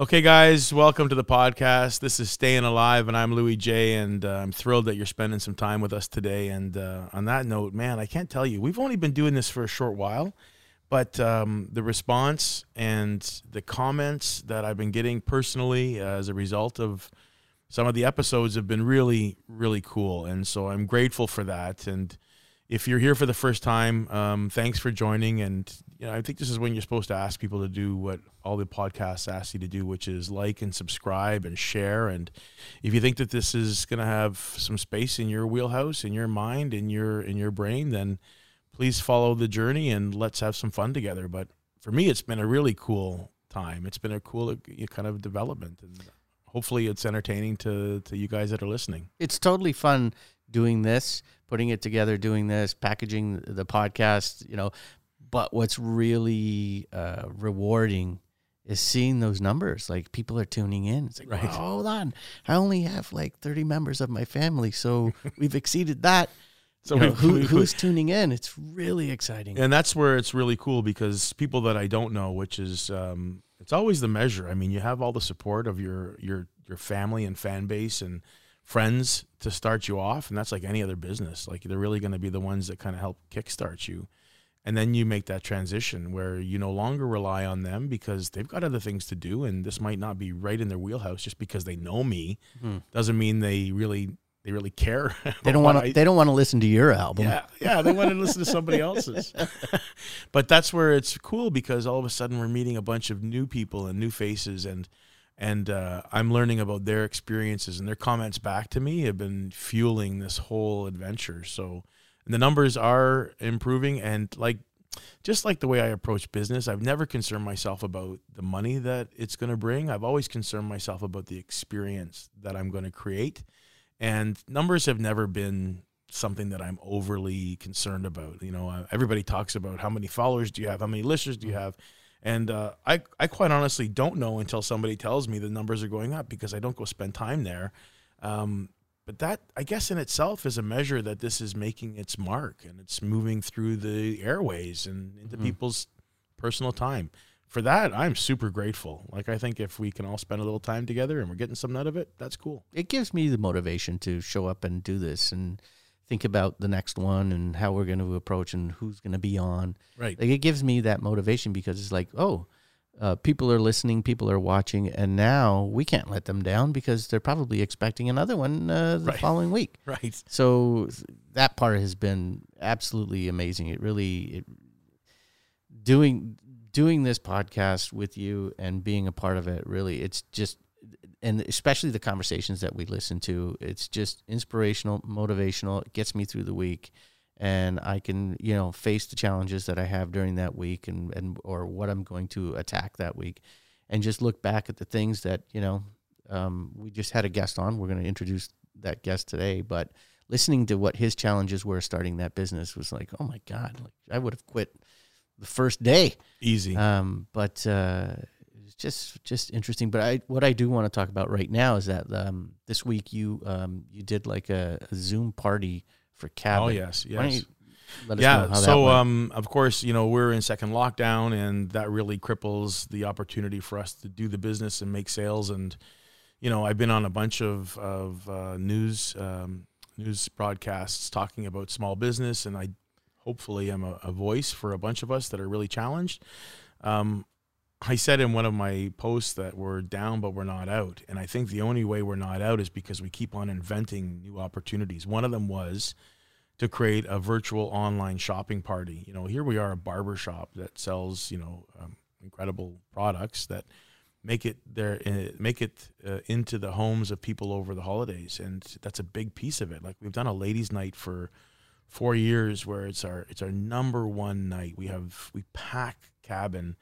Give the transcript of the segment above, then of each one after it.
Okay, guys, welcome to the podcast. This is Staying Alive, and I'm Louis J. And uh, I'm thrilled that you're spending some time with us today. And uh, on that note, man, I can't tell you, we've only been doing this for a short while, but um, the response and the comments that I've been getting personally uh, as a result of some of the episodes have been really, really cool. And so I'm grateful for that. And if you're here for the first time, um, thanks for joining. And you know, I think this is when you're supposed to ask people to do what all the podcasts ask you to do, which is like and subscribe and share. And if you think that this is going to have some space in your wheelhouse, in your mind, in your in your brain, then please follow the journey and let's have some fun together. But for me, it's been a really cool time. It's been a cool uh, kind of development, and hopefully, it's entertaining to to you guys that are listening. It's totally fun doing this, putting it together, doing this, packaging the podcast. You know, but what's really uh, rewarding is seeing those numbers. Like people are tuning in. It's like, Right. "Wow, hold on, I only have like thirty members of my family, so we've exceeded that. So You know, who, who's tuning in? It's really exciting. and that's where it's really cool because people that I don't know, which is um, it's always the measure. I mean, you have all the support of your your your family and fan base and friends to start you off, and that's like any other business. Like they're really going to be the ones that kind of help kickstart you, and then you make that transition where you no longer rely on them because they've got other things to do, and this might not be right in their wheelhouse. Just because they know me Hmm. doesn't mean they really they really care. They don't want to. They don't want to listen to your album. yeah, yeah, they want to listen to somebody else's. but that's where it's cool because all of a sudden we're meeting a bunch of new people and new faces, and and uh, I'm learning about their experiences and their comments back to me have been fueling this whole adventure. So the numbers are improving, and like just like the way I approach business, I've never concerned myself about the money that it's going to bring. I've always concerned myself about the experience that I'm going to create. And numbers have never been something that I'm overly concerned about. You know, uh, everybody talks about how many followers do you have, how many listeners do you have, and uh, I I quite honestly don't know until somebody tells me the numbers are going up because I don't go spend time there. Um, but that I guess in itself is a measure that this is making its mark and it's moving through the airways and into Mhm. people's personal time. For that, I'm super grateful. Like I think if we can all spend a little time together and we're getting something out of it, that's cool. it gives me the motivation to show up and do this and think about the next one and how we're going to approach and who's going to be on. Right. Like it gives me that motivation because it's like, oh, uh, people are listening, people are watching, and now we can't let them down because they're probably expecting another one uh, the Right. following week. Right. So that part has been absolutely amazing. It really it, doing doing this podcast with you and being a part of it. Really, it's just and especially the conversations that we listen to. It's just inspirational, motivational. It gets me through the week. And I can, you know, face the challenges that I have during that week, and, and or what I'm going to attack that week, and just look back at the things that you know. Um, we just had a guest on. We're going to introduce that guest today, but listening to what his challenges were starting that business was like, oh my god, like I would have quit the first day. Easy. Um, but uh, it's just just interesting. But I what I do want to talk about right now is that um, this week you um, you did like a, a Zoom party for cabin. oh yes, Why don't yes. you let us know Yeah. how that So, um, of course, you know we're in second lockdown, and that really cripples the opportunity for us to do the business and make sales. And you know, I've been on a bunch of of uh, news um, news broadcasts talking about small business, and I hopefully am a, a voice for a bunch of us that are really challenged. Um, I said in one of my posts that we're down, but we're not out. And I think the only way we're not out is because we keep on inventing new opportunities. One of them was to create a virtual online shopping party. You know, here we are, a barber shop that sells, you know, um, incredible products that make it there, uh, make it uh, into the homes of people over the holidays, and that's a big piece of it. Like we've done a ladies' night for four years, where it's our it's our number one night. We have we pack cabin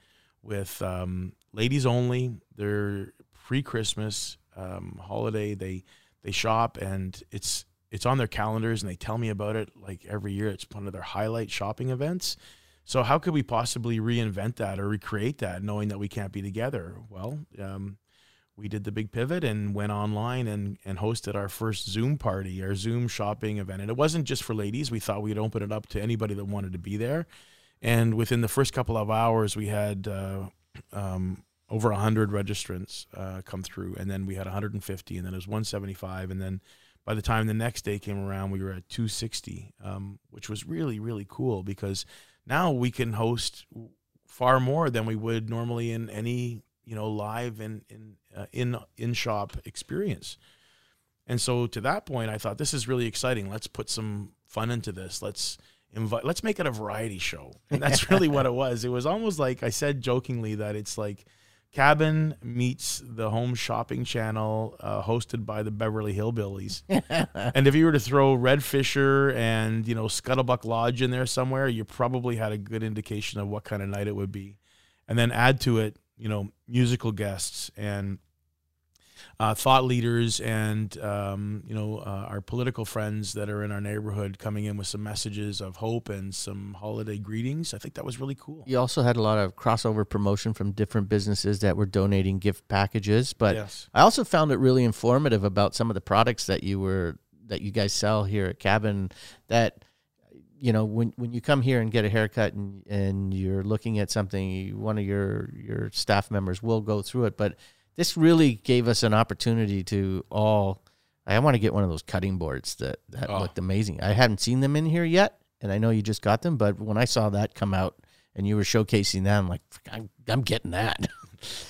with um, ladies only. They're pre Christmas um, holiday. They they shop and it's it's on their calendars and they tell me about it like every year. It's one of their highlight shopping events. So how could we possibly reinvent that or recreate that, knowing that we can't be together? Well, um, we did the big pivot and went online and and hosted our first Zoom party, our Zoom shopping event. And it wasn't just for ladies. We thought we'd open it up to anybody that wanted to be there. And within the first couple of hours, we had uh, um, over 100 registrants uh, come through. And then we had 150 and then it was 175 and then by the time the next day came around we were at 260 um, which was really really cool because now we can host far more than we would normally in any you know live and in uh, in in shop experience. And so to that point i thought this is really exciting. Let's put some fun into this. Let's invite let's make it a variety show. And that's really what it was. It was almost like i said jokingly that it's like cabin meets the home shopping channel uh, hosted by the beverly hillbillies. And if you were to throw red fisher and you know Scuttlebutt Lodge in there somewhere you probably had a good indication of what kind of night it would be. And then add to it you know musical guests and uh, thought leaders and um, you know uh, our political friends that are in our neighborhood coming in with some messages of hope and some holiday greetings. I think that was really cool. You also had a lot of crossover promotion from different businesses that were donating gift packages, but yes. I also found it really informative about some of the products that you were that you guys sell here at Cabin that you know when when you come here and get a haircut and and you're looking at something one of your your staff members will go through it but this really gave us an opportunity to all I want to get one of those cutting boards that that Oh. looked amazing. I haven't seen them in here yet and I know you just got them but when I saw that come out and you were showcasing that I'm like I'm, I'm getting that.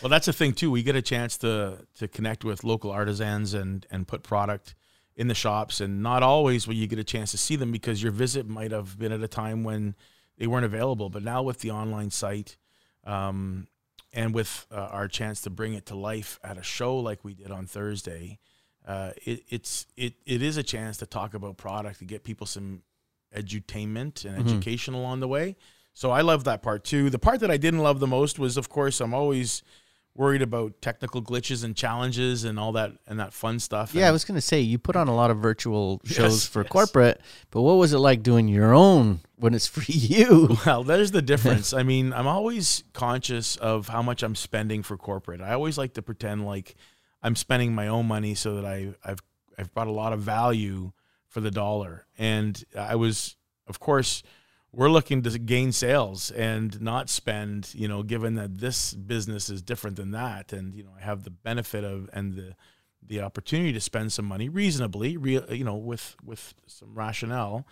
Well, that's the thing too. We get a chance to to connect with local artisans and and put product in the shops, and not always will you get a chance to see them because your visit might have been at a time when they weren't available. But now with the online site, um, and with uh, our chance to bring it to life at a show like we did on Thursday, uh, it, it's it it is a chance to talk about product to get people some edutainment and Mhm. education along the way. So I love that part too. The part that I didn't love the most was, of course, I'm always worried about technical glitches and challenges and all that and that fun stuff. Yeah, I was going to say you put on a lot of virtual shows Yes, for yes. corporate, but what was it like doing your own when it's for you? Well, there's the difference. I mean, I'm always conscious of how much I'm spending for corporate. I always like to pretend like I'm spending my own money so that I, I've I've brought a lot of value for the dollar. And I was, of course, we're looking to gain sales and not spend. You know, given that this business is different than that, and you know, I have the benefit of and the the opportunity to spend some money reasonably, real, you know, with with some rationale.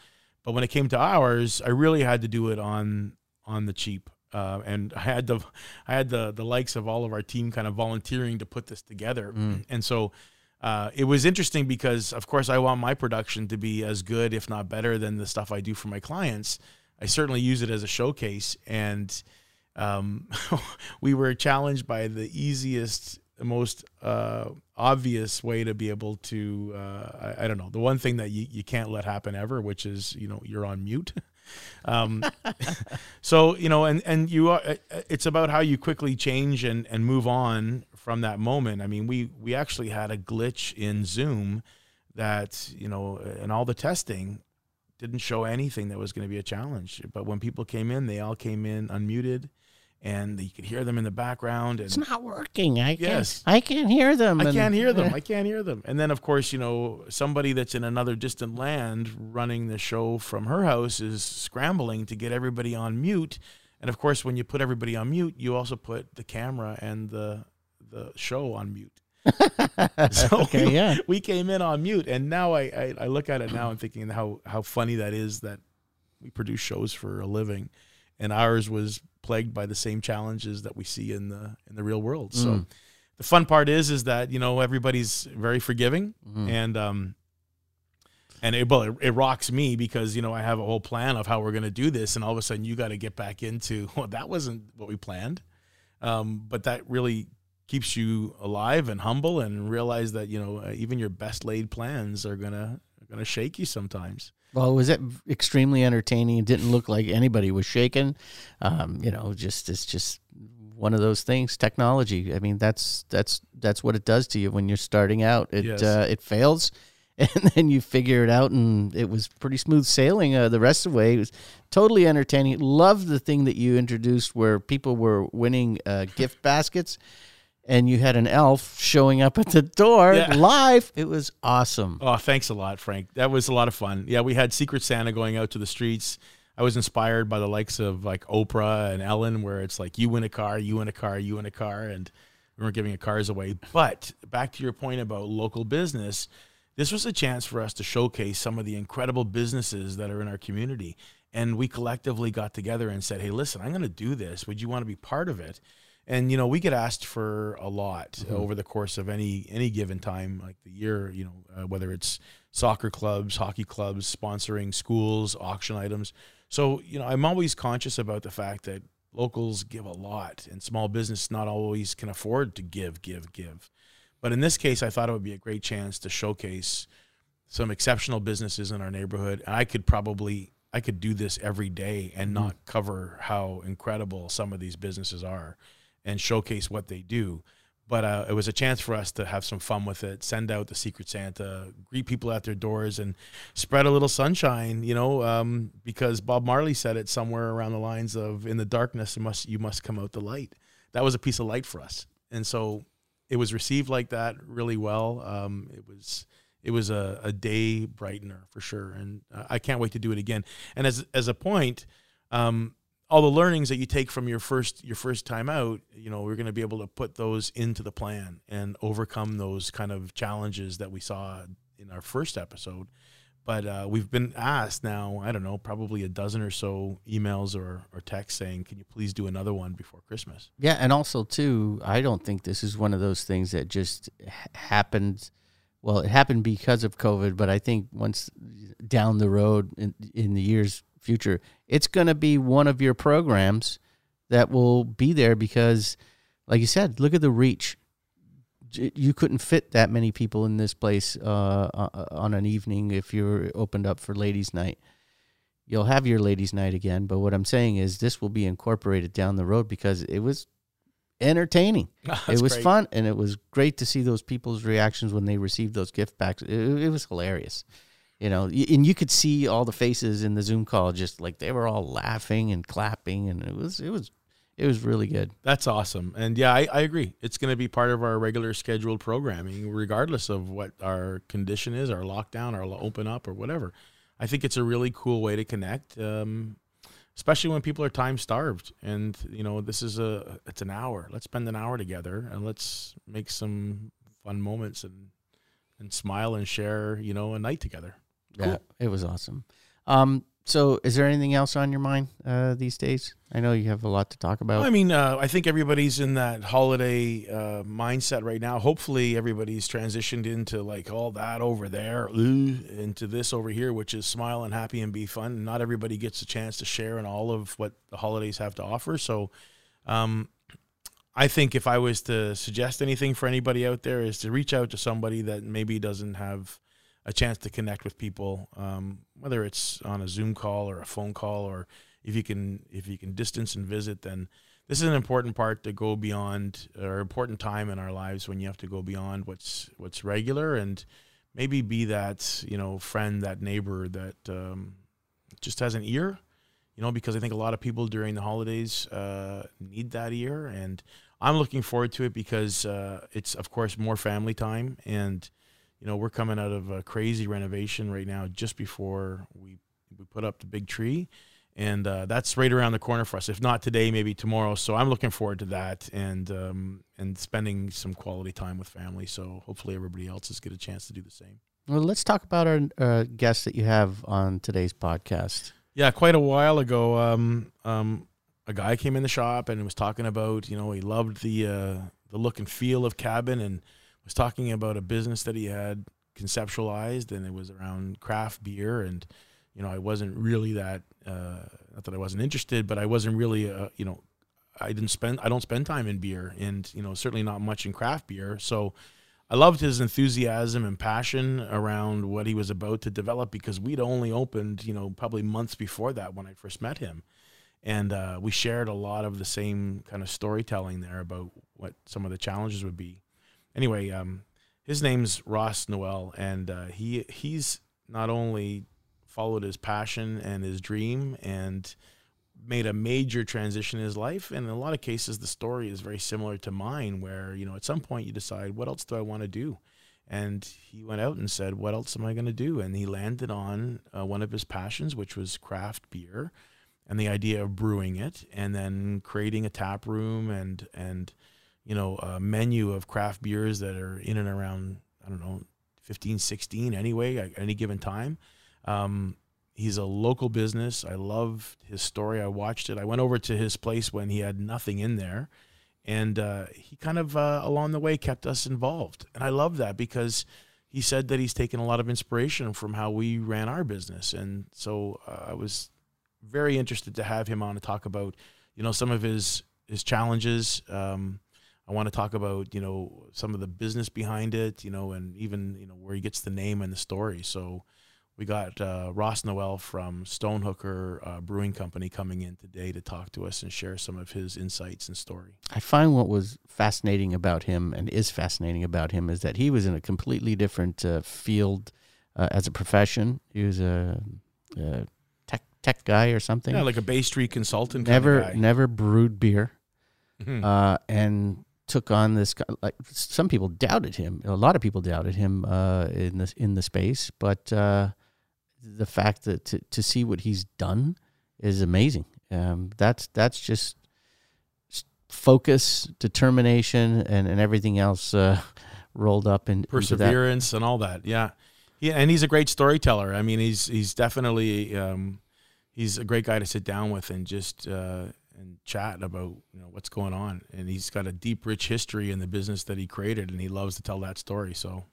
But when it came to ours, I really had to do it on on the cheap, uh, and I had the I had the the likes of all of our team kind of volunteering to put this together, Mm. and so. Uh, it was interesting because, of course, I want my production to be as good, if not better, than the stuff I do for my clients. I certainly use it as a showcase, and um, we were challenged by the easiest, most uh, obvious way to be able to. Uh, I, I don't know the one thing that you, you can't let happen ever, which is you know you're on mute. um, so you know, and and you are. It's about how you quickly change and and move on from that moment. I mean, we we actually had a glitch in Zoom that you know, and all the testing didn't show anything that was going to be a challenge. But when people came in, they all came in unmuted, and you could hear them in the background. And It's not working. I Yes. can't. I can't hear them. I and- can't hear them. I can't hear them. And then, of course, you know, somebody that's in another distant land running the show from her house is scrambling to get everybody on mute. And of course, when you put everybody on mute, you also put the camera and the the show on mute. So okay, we, yeah. we came in on mute, and now I, I I look at it now and thinking how how funny that is that we produce shows for a living, and ours was plagued by the same challenges that we see in the in the real world. So Mm. the fun part is is that you know everybody's very forgiving Mhm. and um and it, well, it, it rocks me because you know I have a whole plan of how we're going to do this, and all of a sudden you got to get back into well, that wasn't what we planned, um, but that really keeps you alive and humble and realize that you know uh, even your best laid plans are gonna are gonna shake you sometimes. Well, was it extremely entertaining? It didn't look like anybody was shaken. Um, you know, just it's just one of those things. Technology. I mean, that's that's that's what it does to you when you're starting out. It Yes. uh, it fails, and then you figure it out, and it was pretty smooth sailing. Uh, the rest of the way, it was totally entertaining. Loved the thing that you introduced where people were winning uh, gift baskets. And you had an elf showing up at the door Yeah. live. It was awesome. Oh, thanks a lot, Frank. That was a lot of fun. Yeah, we had Secret Santa going out to the streets. I was inspired by the likes of like Oprah and Ellen, where it's like you win a car, you win a car, you win a car, and we weren't giving cars away. But back to your point about local business, this was a chance for us to showcase some of the incredible businesses that are in our community. And we collectively got together and said, hey, listen, I'm going to do this. Would you want to be part of it? And you know, we get asked for a lot mm-hmm. over the course of any any given time, like the year. You know, uh, whether it's soccer clubs, hockey clubs, sponsoring schools, auction items. So you know, I'm always conscious about the fact that locals give a lot, and small business not always can afford to give, give, give. But in this case, I thought it would be a great chance to showcase some exceptional businesses in our neighborhood. And I could probably I could do this every day and mm-hmm. not cover how incredible some of these businesses are and showcase what they do. But uh, it was a chance for us to have some fun with it, send out the Secret Santa, greet people at their doors, and spread a little sunshine. You know, um, because Bob Marley said it somewhere around the lines of "In the darkness, you must you must come out the light." That was a piece of light for us, and so it was received like that really well. Um, it was it was a, a day brightener for sure, and I can't wait to do it again. And as as a point, um, all the learnings that you take from your first your first time out, you know, we're going to be able to put those into the plan and overcome those kind of challenges that we saw in our first episode. But uh, we've been asked now, I don't know, probably a dozen or so emails or, or texts saying, can you please do another one before Christmas? Yeah. And also, too, I don't think this is one of those things that just happened. Well, it happened because of COVID, but I think once down the road in, in the years future, it's going to be one of your programs that will be there because, like you said, look at the reach. You couldn't fit that many people in this place uh, uh, on an evening if you're opened up for ladies' night. You'll have your ladies' night again, but what I'm saying is this will be incorporated down the road because it was entertaining. it was great. fun, and it was great to see those people's reactions when they received those gift packs. It, it was hilarious you know and you could see all the faces in the zoom call just like they were all laughing and clapping and it was it was it was really good. That's awesome. And yeah i, I agree. It's going to be part of our regular scheduled programming regardless of what our condition is our lockdown or open up or whatever. I think it's a really cool way to connect um, especially when people are time starved and you know this is a it's an hour. Let's spend an hour together and let's make some fun moments and and smile and share you know a night together Cool. Yeah, it was awesome. Um, so, is there anything else on your mind uh, these days? I know you have a lot to talk about. I mean, uh, I think everybody's in that holiday uh, mindset right now. Hopefully, everybody's transitioned into like all that over there, into this over here, which is smile and happy and be fun. Not everybody gets a chance to share in all of what the holidays have to offer. So, um, I think if I was to suggest anything for anybody out there, is to reach out to somebody that maybe doesn't have a chance to connect with people, um, whether it's on a Zoom call or a phone call, or if you can if you can distance and visit, then this is an important part to go beyond or important time in our lives when you have to go beyond what's what's regular and maybe be that you know friend, that neighbor that um, just has an ear, you know, because I think a lot of people during the holidays uh, need that ear, and I'm looking forward to it because uh, it's of course more family time and you know, we're coming out of a crazy renovation right now, just before we we put up the big tree, and uh, that's right around the corner for us. If not today, maybe tomorrow. So I'm looking forward to that and um, and spending some quality time with family. So hopefully everybody else is get a chance to do the same. Well, let's talk about our uh, guest that you have on today's podcast. Yeah, quite a while ago, um, um, a guy came in the shop and was talking about you know he loved the uh, the look and feel of cabin and was talking about a business that he had conceptualized, and it was around craft beer. And you know, I wasn't really that uh, not that I wasn't interested, but I wasn't really uh, you know, I didn't spend I don't spend time in beer, and you know, certainly not much in craft beer. So. I loved his enthusiasm and passion around what he was about to develop because we'd only opened, you know, probably months before that when I first met him. And uh, we shared a lot of the same kind of storytelling there about what some of the challenges would be anyway, um, his name's Ross Noel, and uh, he he's not only followed his passion and his dream and made a major transition in his life and in a lot of cases the story is very similar to mine where you know at some point you decide what else do i want to do And he went out and said, "What else am I going to do?" And he landed on uh, one of his passions, which was craft beer, and the idea of brewing it, and then creating a tap room and and you know a menu of craft beers that are in and around I don't know 15, 16 anyway at any given time. Um, he's a local business. I love his story. I watched it. I went over to his place when he had nothing in there, and uh, he kind of uh, along the way kept us involved. And I love that because he said that he's taken a lot of inspiration from how we ran our business, and so uh, I was very interested to have him on to talk about, you know, some of his his challenges. Um, I want to talk about, you know, some of the business behind it, you know, and even you know where he gets the name and the story. So we got uh, Ross Noel from Stonehooker uh, Brewing Company coming in today to talk to us and share some of his insights and story. I find what was fascinating about him and is fascinating about him is that he was in a completely different uh, field uh, as a profession. He was a, a, tech tech guy or something. Yeah, like a Bay Street consultant. Never never brewed beer, mm-hmm. Uh, and took on this. Like some people doubted him. A lot of people doubted him uh, in this in the space, but the fact that to, to see what he's done is amazing. Um, that's that's just focus, determination, and, and everything else uh, rolled up in perseverance and all that. Yeah, yeah, and he's a great storyteller. I mean, he's he's definitely um, he's a great guy to sit down with and just uh, and chat about you know what's going on. And he's got a deep, rich history in the business that he created, and he loves to tell that story. So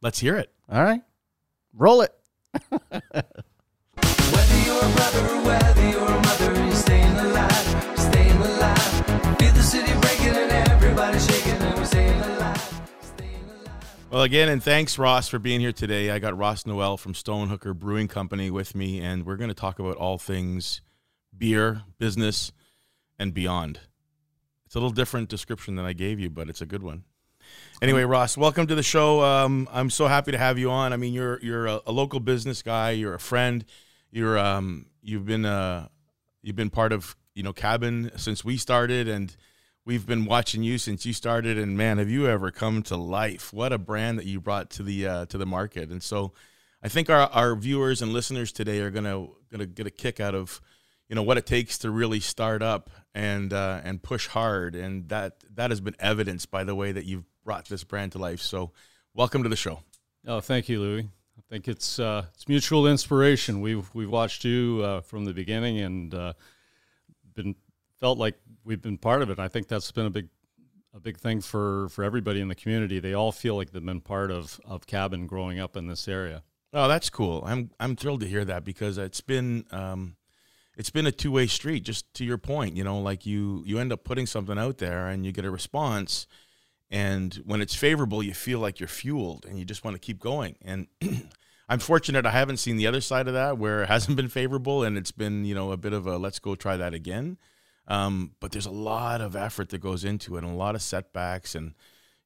let's hear it. All right, roll it whether you're a brother or whether you're a mother, you're staying alive, you're staying alive. Feel the city breaking and everybody shaking, and we're staying alive. Well, again, and thanks, Ross, for being here today. I got Ross Noel from Stonehooker Brewing Company with me, and we're going to talk about all things beer, business, and beyond. It's a little different description than I gave you, but it's a good one. Anyway, Ross, welcome to the show. Um, I'm so happy to have you on. I mean, you're you're a, a local business guy. You're a friend. You're um, you've been uh, you've been part of you know Cabin since we started, and we've been watching you since you started. And man, have you ever come to life? What a brand that you brought to the uh, to the market. And so, I think our our viewers and listeners today are gonna gonna get a kick out of you know what it takes to really start up and uh, and push hard, and that that has been evidenced by the way that you've brought this brand to life. So, welcome to the show. Oh, thank you, Louis. I think it's uh, it's mutual inspiration. We've we've watched you uh, from the beginning and uh, been felt like we've been part of it. I think that's been a big a big thing for for everybody in the community. They all feel like they've been part of of cabin growing up in this area. Oh, that's cool. I'm I'm thrilled to hear that because it's been um, it's been a two way street. Just to your point, you know, like you you end up putting something out there and you get a response and when it's favorable you feel like you're fueled and you just want to keep going and i'm fortunate i haven't seen the other side of that where it hasn't been favorable and it's been you know a bit of a let's go try that again um, but there's a lot of effort that goes into it and a lot of setbacks and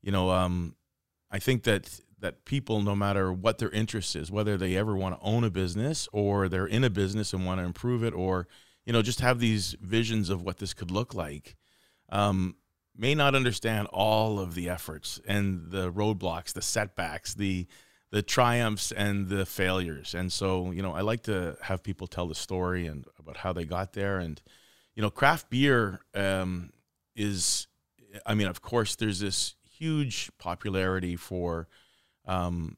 you know um, i think that that people no matter what their interest is whether they ever want to own a business or they're in a business and want to improve it or you know just have these visions of what this could look like um, may not understand all of the efforts and the roadblocks, the setbacks, the the triumphs and the failures. And so, you know, I like to have people tell the story and about how they got there. And, you know, craft beer um, is, I mean, of course, there's this huge popularity for um,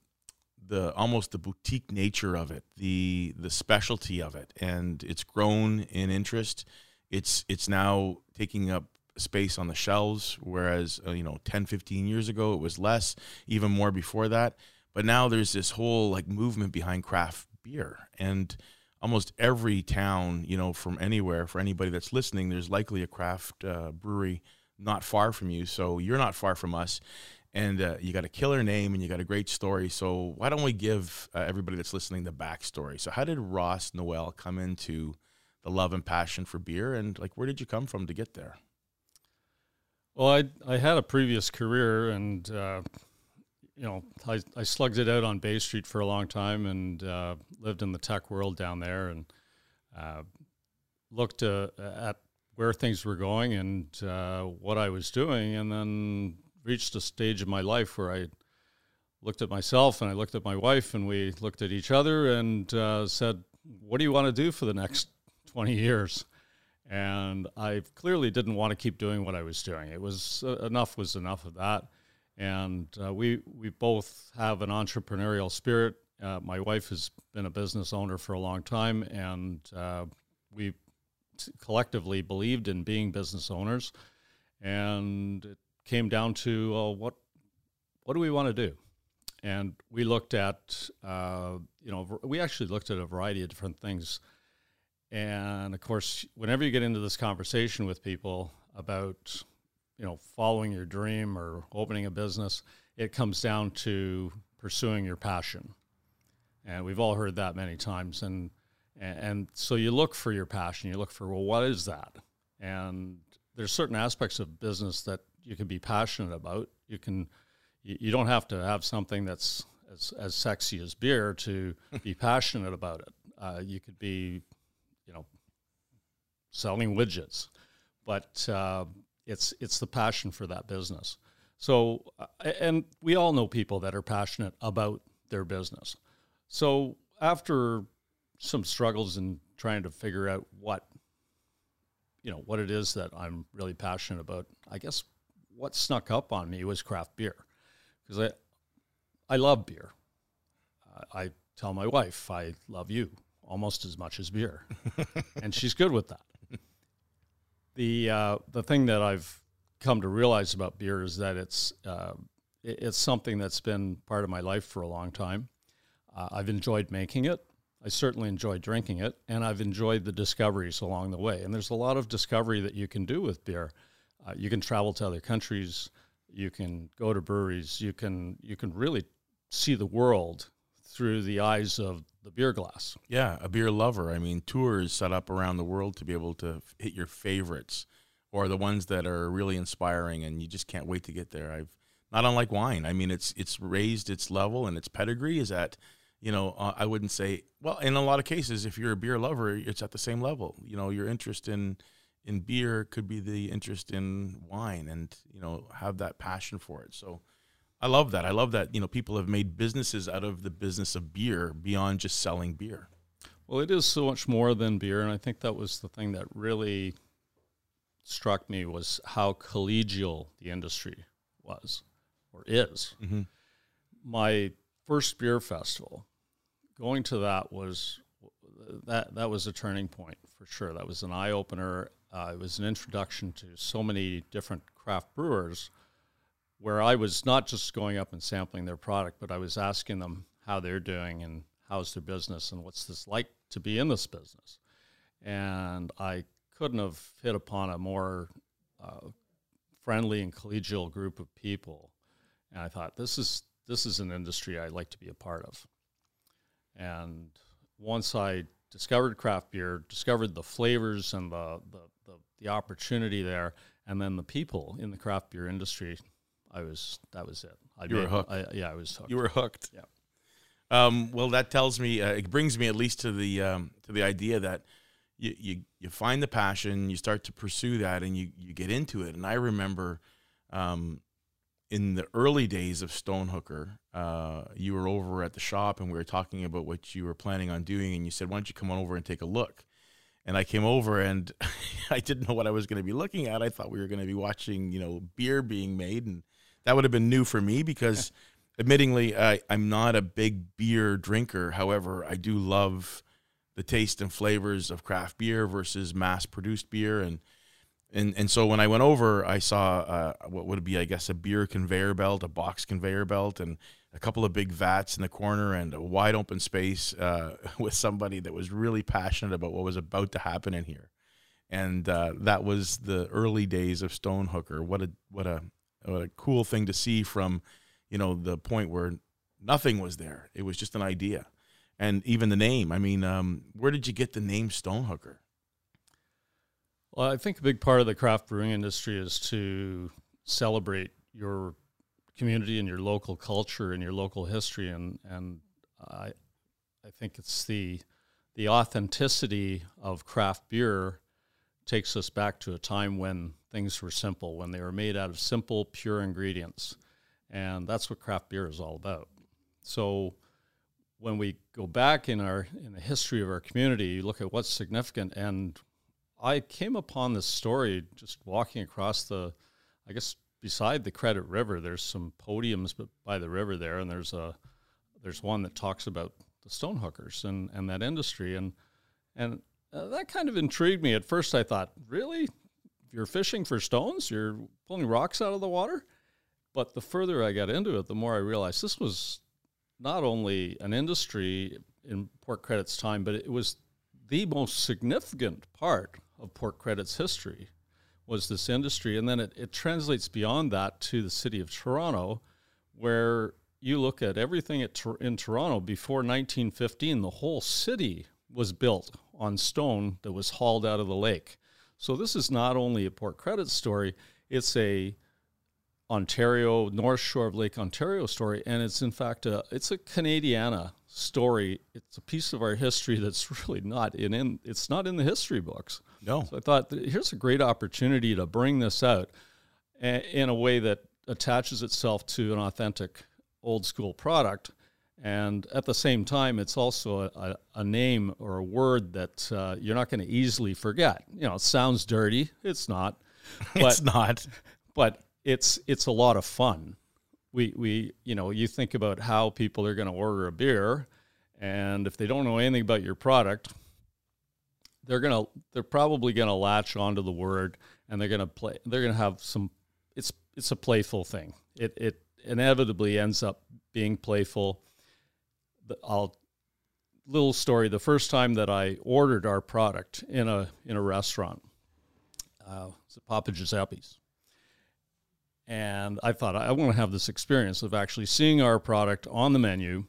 the almost the boutique nature of it, the the specialty of it, and it's grown in interest. It's it's now taking up space on the shelves whereas uh, you know 10 15 years ago it was less even more before that. But now there's this whole like movement behind craft beer. And almost every town you know from anywhere for anybody that's listening there's likely a craft uh, brewery not far from you. So you're not far from us and uh, you got a killer name and you got a great story. So why don't we give uh, everybody that's listening the backstory? So how did ross noel come into the love and passion for beer and like where did you come from to get there? Well, I I had a previous career, and uh, you know, I I slugged it out on Bay Street for a long time, and uh, lived in the tech world down there, and uh, looked uh, at where things were going and what I was doing, and then reached a stage in my life where I looked at myself and I looked at my wife and we looked at each other and uh, said, "What do you want to do for the next 20 years?" And I clearly didn't want to keep doing what I was doing. It was uh, enough was enough of that. And uh, we we both have an entrepreneurial spirit. Uh, my wife has been a business owner for a long time, and uh, we collectively believed in being business owners. And it came down to uh, what what do we want to do? And we looked at, uh, you know, we actually looked at a variety of different things. And of course, whenever you get into this conversation with people about, you know, following your dream or opening a business, it comes down to pursuing your passion. And we've all heard that many times. And, and so you look for your passion. You look for, well, what is that? And there's certain aspects of business that you can be passionate about. You can, you, you don't have to have something that's as, as sexy as beer to be passionate about it. Uh, you could be, you know, selling widgets, but uh, it's it's the passion for that business. So, uh, and we all know people that are passionate about their business. So after some struggles in trying to figure out what you know what it is that I'm really passionate about, I guess what snuck up on me was craft beer because I, I love beer. Uh, I tell my wife I love you almost as much as beer, and she's good with that. The uh, the thing that I've come to realize about beer is that it's uh, it, it's something that's been part of my life for a long time. Uh, I've enjoyed making it. I certainly enjoy drinking it, and I've enjoyed the discoveries along the way. And there's a lot of discovery that you can do with beer. Uh, you can travel to other countries you can go to breweries, you can you can really see the world through the eyes of the beer glass. Yeah, a beer lover. I mean, tours set up around the world to be able to hit your favorites or the ones that are really inspiring and you just can't wait to get there. I've not unlike wine. I mean, it's it's raised its level and its pedigree is at, you know, uh, I wouldn't say well, in a lot of cases if you're a beer lover, it's at the same level. You know, your interest in in beer could be the interest in wine and you know have that passion for it. So i love that. I love that you know people have made businesses out of the business of beer beyond just selling beer. Well it is so much more than beer and i think that was the thing that really struck me was how collegial the industry was or is. Mm-hmm. my first beer festival going to that was that that was a turning point for sure. That was an eye opener uh, it was an introduction to so many different craft brewers where I was not just going up and sampling their product, but I was asking them how they're doing and how's their business and what's this like to be in this business. And I couldn't have hit upon a more uh, friendly and collegial group of people. And I thought this is this is an industry I'd like to be a part of. And once I discovered craft beer, discovered the flavors and the, the, the, opportunity there, and then the people in the craft beer industry. I was that was it. I you made, were hooked. I, yeah, I was hooked. You were hooked. Yeah. Um, well, that tells me uh, it brings me at least to the um, to the idea that you, you you find the passion, you start to pursue that, and you you get into it. And I remember um, in the early days of Stonehooker, uh, you were over at the shop and we were talking about what you were planning on doing, and you said, "Why don't you come on over and take a look?" And I came over and I didn't know what I was going to be looking at. I thought we were going to be watching, you know, beer being made, and that would have been new for me because, admittingly, I, I'm not a big beer drinker. However, I do love the taste and flavors of craft beer versus mass-produced beer, and and and so when I went over, I saw uh, what would be, I guess, a beer conveyor belt, a box conveyor belt, and a couple of big vats in the corner, and a wide open space uh, with somebody that was really passionate about what was about to happen in here. And uh, that was the early days of Stonehooker. What a what a what a cool thing to see from, you know, the point where nothing was there. It was just an idea, and even the name. I mean, um, where did you get the name Stonehooker? Well, I think a big part of the craft brewing industry is to celebrate your community and your local culture and your local history, and and I I think it's the the authenticity of craft beer takes us back to a time when things were simple, when they were made out of simple, pure ingredients, and that's what craft beer is all about. So when we go back in our in the history of our community, you look at what's significant. And I came upon this story just walking across the, I guess beside the Credit River. There's some podiums by the river there, and there's a there's one that talks about the stone hookers and and that industry, and and uh, that kind of intrigued me. At first, I thought, really, you're fishing for stones, you're pulling rocks out of the water. But the further I got into it, the more I realized this was not only an industry in Port Credit's time, but it was the most significant part of Port Credit's history was this industry. And then it, it translates beyond that to the city of Toronto, where you look at everything at, in Toronto before 1915, the whole city was built on stone that was hauled out of the lake. So this is not only a Port Credit story, it's a Ontario, North Shore of Lake Ontario story, and it's in fact a it's a Canadiana story. It's a piece of our history that's really not in, in it's not in the history books. No. So I thought here's a great opportunity to bring this out in a way that attaches itself to an authentic old school product. And at the same time, it's also a, a name or a word that uh, you're not going to easily forget. You know, it sounds dirty. It's not. But, it's not. But it's it's a lot of fun. We we you know you think about how people are going to order a beer, and if they don't know anything about your product, they're gonna they're probably gonna latch onto the word and they're gonna play. They're gonna have some. It's it's a playful thing. It it inevitably ends up being playful. I'll little story. The first time that I ordered our product in a in a restaurant, uh, it's at Papa Giuseppe's, and I thought I want to have this experience of actually seeing our product on the menu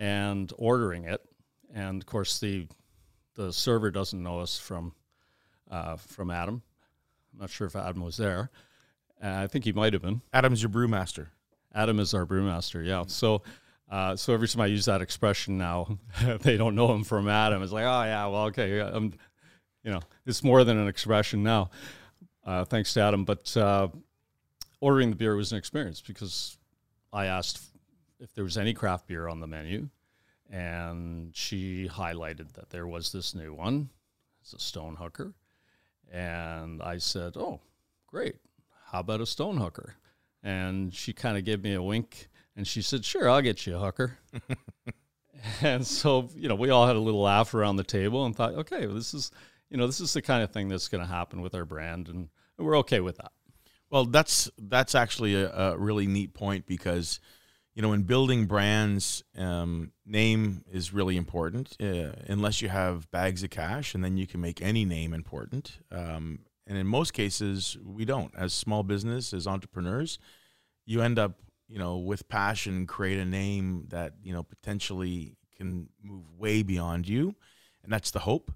and ordering it. And of course, the the server doesn't know us from uh, from Adam. I'm not sure if Adam was there. Uh, I think he might have been. Adam's your brewmaster. Adam is our brewmaster. Yeah. So. Uh, so every time I use that expression now, they don't know him from Adam. It's like, oh yeah, well, okay, I'm, you know, it's more than an expression now. Uh, thanks to Adam, but uh, ordering the beer was an experience because I asked if there was any craft beer on the menu, and she highlighted that there was this new one. It's a Stone Hooker, and I said, "Oh, great! How about a Stone Hooker?" And she kind of gave me a wink, and she said, "Sure, I'll get you a hooker." and so, you know, we all had a little laugh around the table and thought, "Okay, well, this is." You know, this is the kind of thing that's going to happen with our brand, and we're okay with that. Well, that's that's actually a, a really neat point because, you know, in building brands, um, name is really important. Uh, unless you have bags of cash, and then you can make any name important. Um, and in most cases, we don't. As small business, as entrepreneurs, you end up, you know, with passion, create a name that you know potentially can move way beyond you, and that's the hope.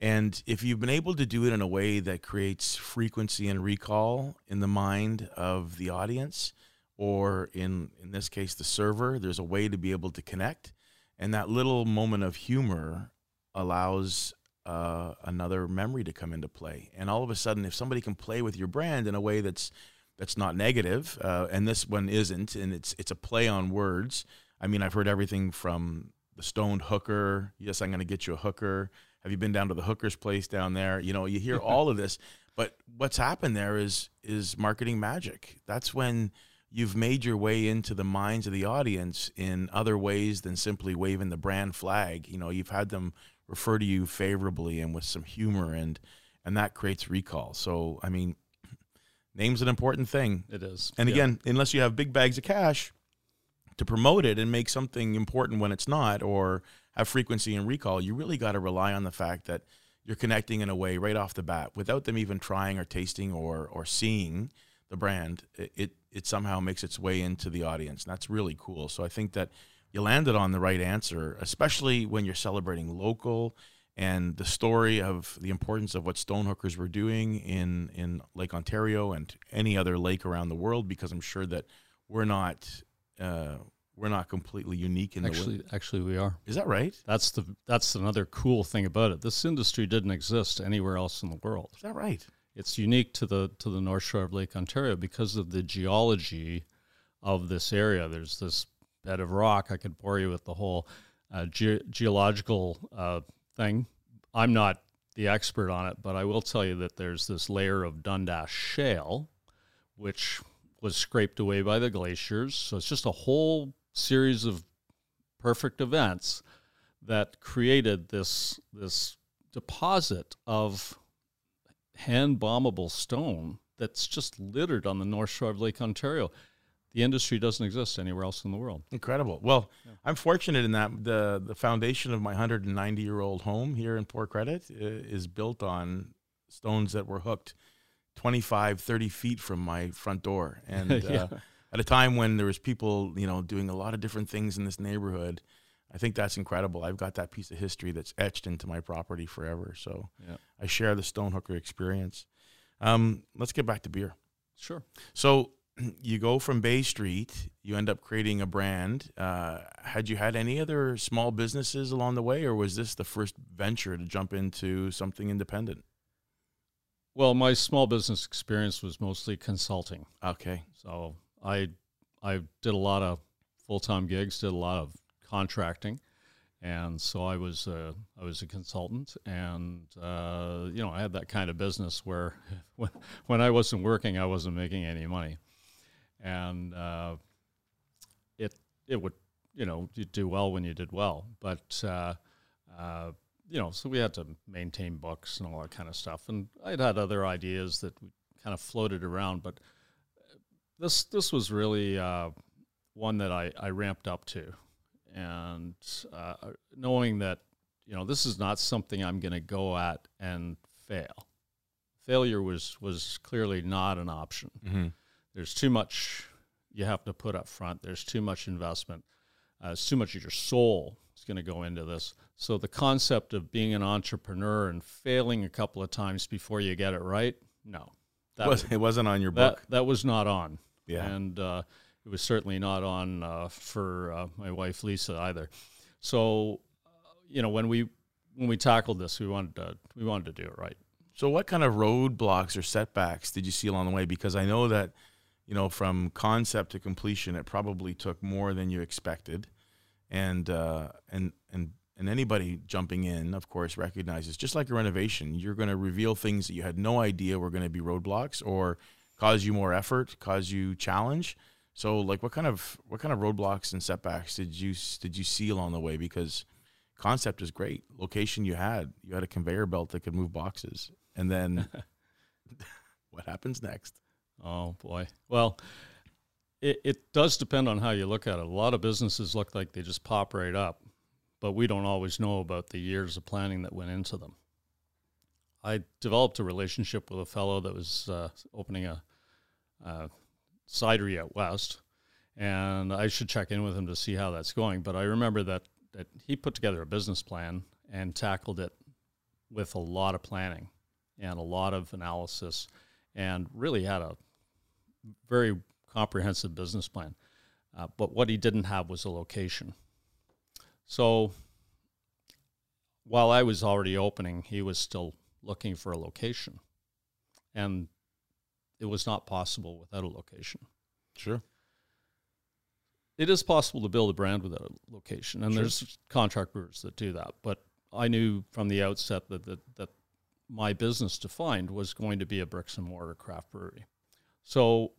And if you've been able to do it in a way that creates frequency and recall in the mind of the audience, or in, in this case, the server, there's a way to be able to connect. And that little moment of humor allows uh, another memory to come into play. And all of a sudden, if somebody can play with your brand in a way that's that's not negative, uh, and this one isn't, and it's it's a play on words. I mean, I've heard everything from the stoned hooker. Yes, I'm going to get you a hooker have you been down to the hooker's place down there? You know, you hear all of this, but what's happened there is is marketing magic. That's when you've made your way into the minds of the audience in other ways than simply waving the brand flag. You know, you've had them refer to you favorably and with some humor and and that creates recall. So, I mean, name's an important thing. It is. And yeah. again, unless you have big bags of cash to promote it and make something important when it's not or have frequency and recall, you really got to rely on the fact that you're connecting in a way right off the bat without them even trying or tasting or or seeing the brand. It it, it somehow makes its way into the audience. And that's really cool. So I think that you landed on the right answer, especially when you're celebrating local and the story of the importance of what stonehookers were doing in in Lake Ontario and any other lake around the world. Because I'm sure that we're not. Uh, we're not completely unique in actually, the. Actually, we are. Is that right? That's the that's another cool thing about it. This industry didn't exist anywhere else in the world. Is that right? It's unique to the to the North Shore of Lake Ontario because of the geology of this area. There's this bed of rock. I could bore you with the whole uh, ge- geological uh, thing. I'm not the expert on it, but I will tell you that there's this layer of Dundas shale, which was scraped away by the glaciers. So it's just a whole series of perfect events that created this this deposit of hand bombable stone that's just littered on the north shore of Lake Ontario. The industry doesn't exist anywhere else in the world. Incredible. Well, yeah. I'm fortunate in that the the foundation of my 190 year old home here in Port Credit uh, is built on stones that were hooked 25, 30 feet from my front door, and yeah. uh, at a time when there was people, you know, doing a lot of different things in this neighborhood. I think that's incredible. I've got that piece of history that's etched into my property forever. So yeah. I share the Stonehooker experience. Um, let's get back to beer. Sure. So you go from Bay Street, you end up creating a brand. Uh, had you had any other small businesses along the way, or was this the first venture to jump into something independent? Well, my small business experience was mostly consulting. Okay. So I I did a lot of full time gigs, did a lot of contracting, and so I was a, I was a consultant, and uh, you know I had that kind of business where when, when I wasn't working, I wasn't making any money, and uh, it it would you know you do well when you did well, but uh, uh, you know so we had to maintain books and all that kind of stuff, and I'd had other ideas that kind of floated around, but this this was really uh, one that I, I ramped up to, and uh, knowing that you know this is not something I'm going to go at and fail. Failure was was clearly not an option. Mm-hmm. There's too much you have to put up front. There's too much investment. Uh, it's too much of your soul is going to go into this. So the concept of being an entrepreneur and failing a couple of times before you get it right, no, that was, it wasn't on your book. That, that was not on. Yeah. And uh, it was certainly not on uh, for uh, my wife Lisa either. So, uh, you know, when we when we tackled this, we wanted to we wanted to do it right. So, what kind of roadblocks or setbacks did you see along the way? Because I know that, you know, from concept to completion, it probably took more than you expected, and uh, and and and anybody jumping in, of course, recognizes just like a renovation, you're going to reveal things that you had no idea were going to be roadblocks or cause you more effort, cause you challenge. So like what kind of what kind of roadblocks and setbacks did you did you see along the way because concept is great. Location you had, you had a conveyor belt that could move boxes. And then what happens next? Oh boy. Well, it, it does depend on how you look at it. A lot of businesses look like they just pop right up, but we don't always know about the years of planning that went into them. I developed a relationship with a fellow that was uh, opening a, a cidery out west, and I should check in with him to see how that's going. But I remember that that he put together a business plan and tackled it with a lot of planning and a lot of analysis, and really had a very comprehensive business plan. Uh, but what he didn't have was a location. So while I was already opening, he was still looking for a location. And it was not possible without a location. Sure. It is possible to build a brand without a location, and sure. there's contract brewers that do that. But I knew from the outset that, that that my business defined was going to be a bricks and mortar craft brewery. So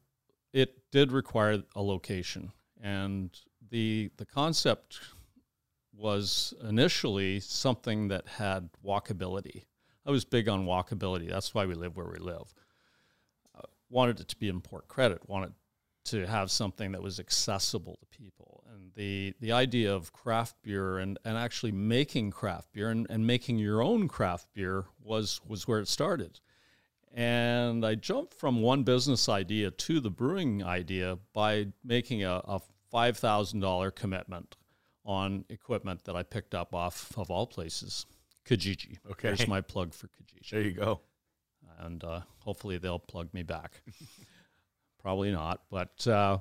it did require a location, and the the concept was initially something that had walkability. I was big on walkability. That's why we live where we live. Wanted it to be in Port Credit. Wanted to have something that was accessible to people. And the the idea of craft beer and, and actually making craft beer and, and making your own craft beer was was where it started. And I jumped from one business idea to the brewing idea by making a, a five thousand dollar commitment on equipment that I picked up off of all places Kijiji. Okay. There's my plug for Kijiji. There you go. And uh, hopefully they'll plug me back. Probably not, but uh,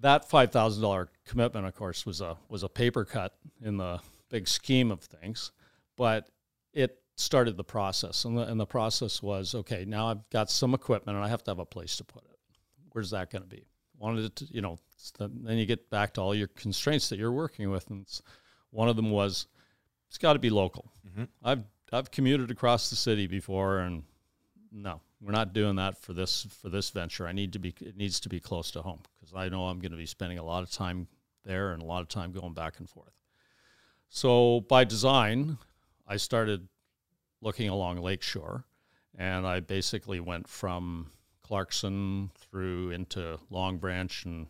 that five thousand dollar commitment, of course, was a was a paper cut in the big scheme of things, but it started the process, and the, and the process was okay. Now I've got some equipment, and I have to have a place to put it. Where's that going to be? wanted to, you know, then you get back to all your constraints that you're working with. And one of them was it's got to be local. Mm-hmm. I've I've commuted across the city before, and no, we're not doing that for this for this venture. I need to be it needs to be close to home because I know I'm going to be spending a lot of time there and a lot of time going back and forth. So by design, I started looking along Lakeshore, and I basically went from Clarkson through into Long Branch and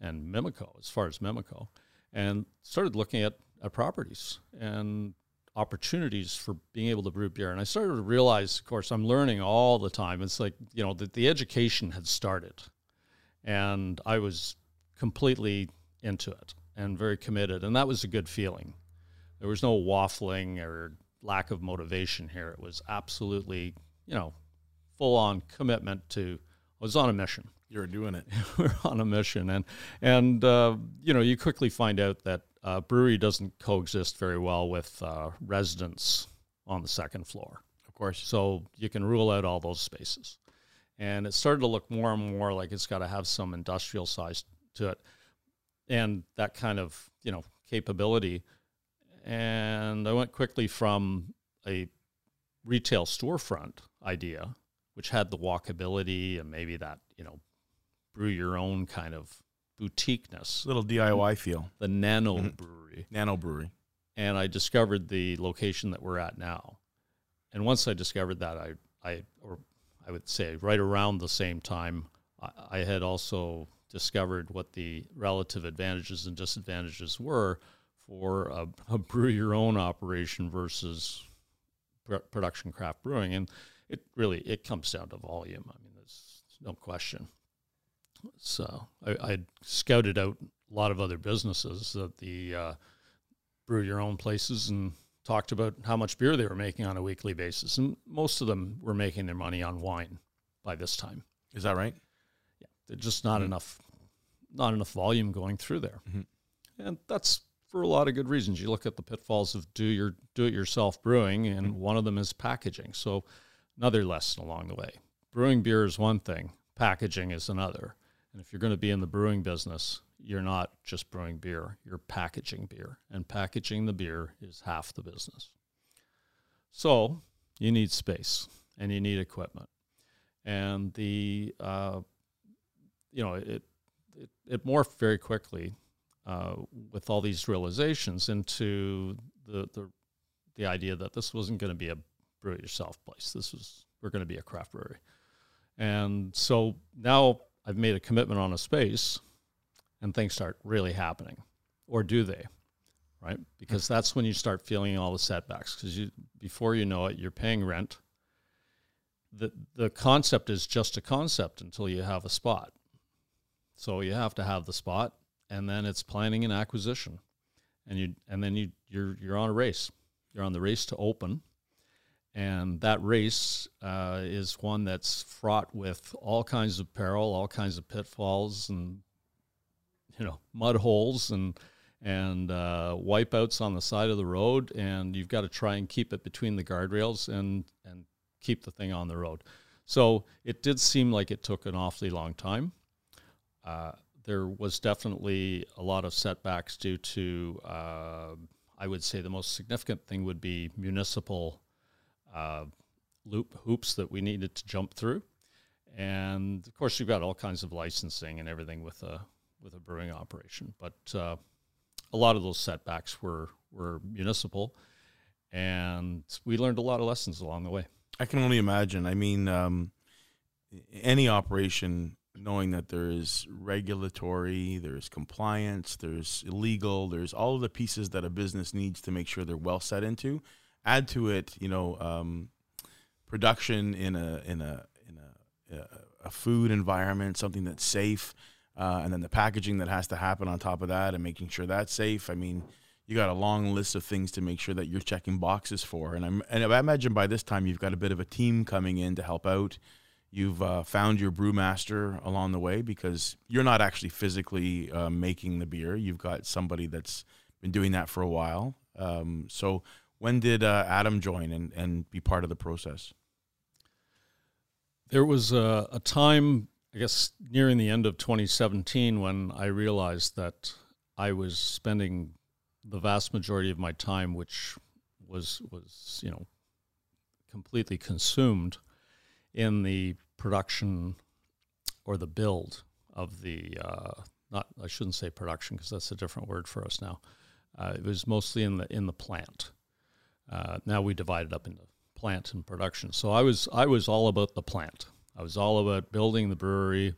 and Mimico, as far as Mimico, and started looking at, at properties and opportunities for being able to brew beer. And I started to realize, of course, I'm learning all the time. It's like, you know, that the education had started and I was completely into it and very committed. And that was a good feeling. There was no waffling or lack of motivation here. It was absolutely, you know, full on commitment to, I was on a mission. You're doing it. We're on a mission. And, and uh, you know, you quickly find out that uh, brewery doesn't coexist very well with uh, residents on the second floor. Of course. So you can rule out all those spaces. And it started to look more and more like it's got to have some industrial size to it and that kind of, you know, capability. And I went quickly from a retail storefront idea, which had the walkability and maybe that, you know, brew your own kind of boutiqueness. Little DIY feel. The nano mm-hmm. brewery. Nano brewery. And I discovered the location that we're at now. And once I discovered that, I, I or I would say right around the same time, I, I had also discovered what the relative advantages and disadvantages were for a, a brew your own operation versus pr- production craft brewing. And it really it comes down to volume. I mean, there's no question. So I, I scouted out a lot of other businesses that the uh, brew your own places and talked about how much beer they were making on a weekly basis, and most of them were making their money on wine by this time. Is that right? Yeah, there's just not mm-hmm. enough, not enough volume going through there, mm-hmm. and that's for a lot of good reasons. You look at the pitfalls of do your do it yourself brewing, and mm-hmm. one of them is packaging. So another lesson along the way: brewing beer is one thing, packaging is another. And if you're going to be in the brewing business, you're not just brewing beer, you're packaging beer. And packaging the beer is half the business. So you need space and you need equipment. And the, uh, you know, it, it, it, morphed very quickly uh, with all these realizations into the, the, the idea that this wasn't going to be a brew yourself place. This was, we're going to be a craft brewery. And so now I've made a commitment on a space and things start really happening. Or do they? Right? Because that's when you start feeling all the setbacks. Because you, before you know it, you're paying rent. The, the concept is just a concept until you have a spot. So you have to have the spot, and then it's planning and acquisition, and you and then you you're you're on a race. You're on the race to open, and that race uh, is one that's fraught with all kinds of peril, all kinds of pitfalls, and you know mud holes and and uh, wipeouts on the side of the road, and you've got to try and keep it between the guardrails and and keep the thing on the road. So it did seem like it took an awfully long time. Uh, there was definitely a lot of setbacks due to, uh, I would say, the most significant thing would be municipal uh, loop hoops that we needed to jump through, and of course, you've got all kinds of licensing and everything with a with a brewing operation. But uh, a lot of those setbacks were were municipal, and we learned a lot of lessons along the way. I can only imagine. I mean, um, any operation, knowing that there is regulatory, there's compliance, there's illegal, there's all of the pieces that a business needs to make sure they're well set into. Add to it, you know, um, production in a in a in a, a food environment, something that's safe uh, and then the packaging that has to happen on top of that and making sure that's safe. I mean, you got a long list of things to make sure that you're checking boxes for. And, I'm, and I imagine by this time you've got a bit of a team coming in to help out. You've uh, found your brewmaster along the way because you're not actually physically uh, making the beer. You've got somebody that's been doing that for a while. Um, so when did uh, Adam join and, and be part of the process? There was a, a time I guess nearing the end of 2017 when I realized that I was spending the vast majority of my time, which was was you know completely consumed in the production or the build of the uh, not I shouldn't say production because that's a different word for us now. Uh, it was mostly in the in the plant. Uh, now we divide it up into plant and production. So I was I was all about the plant. I was all about building the brewery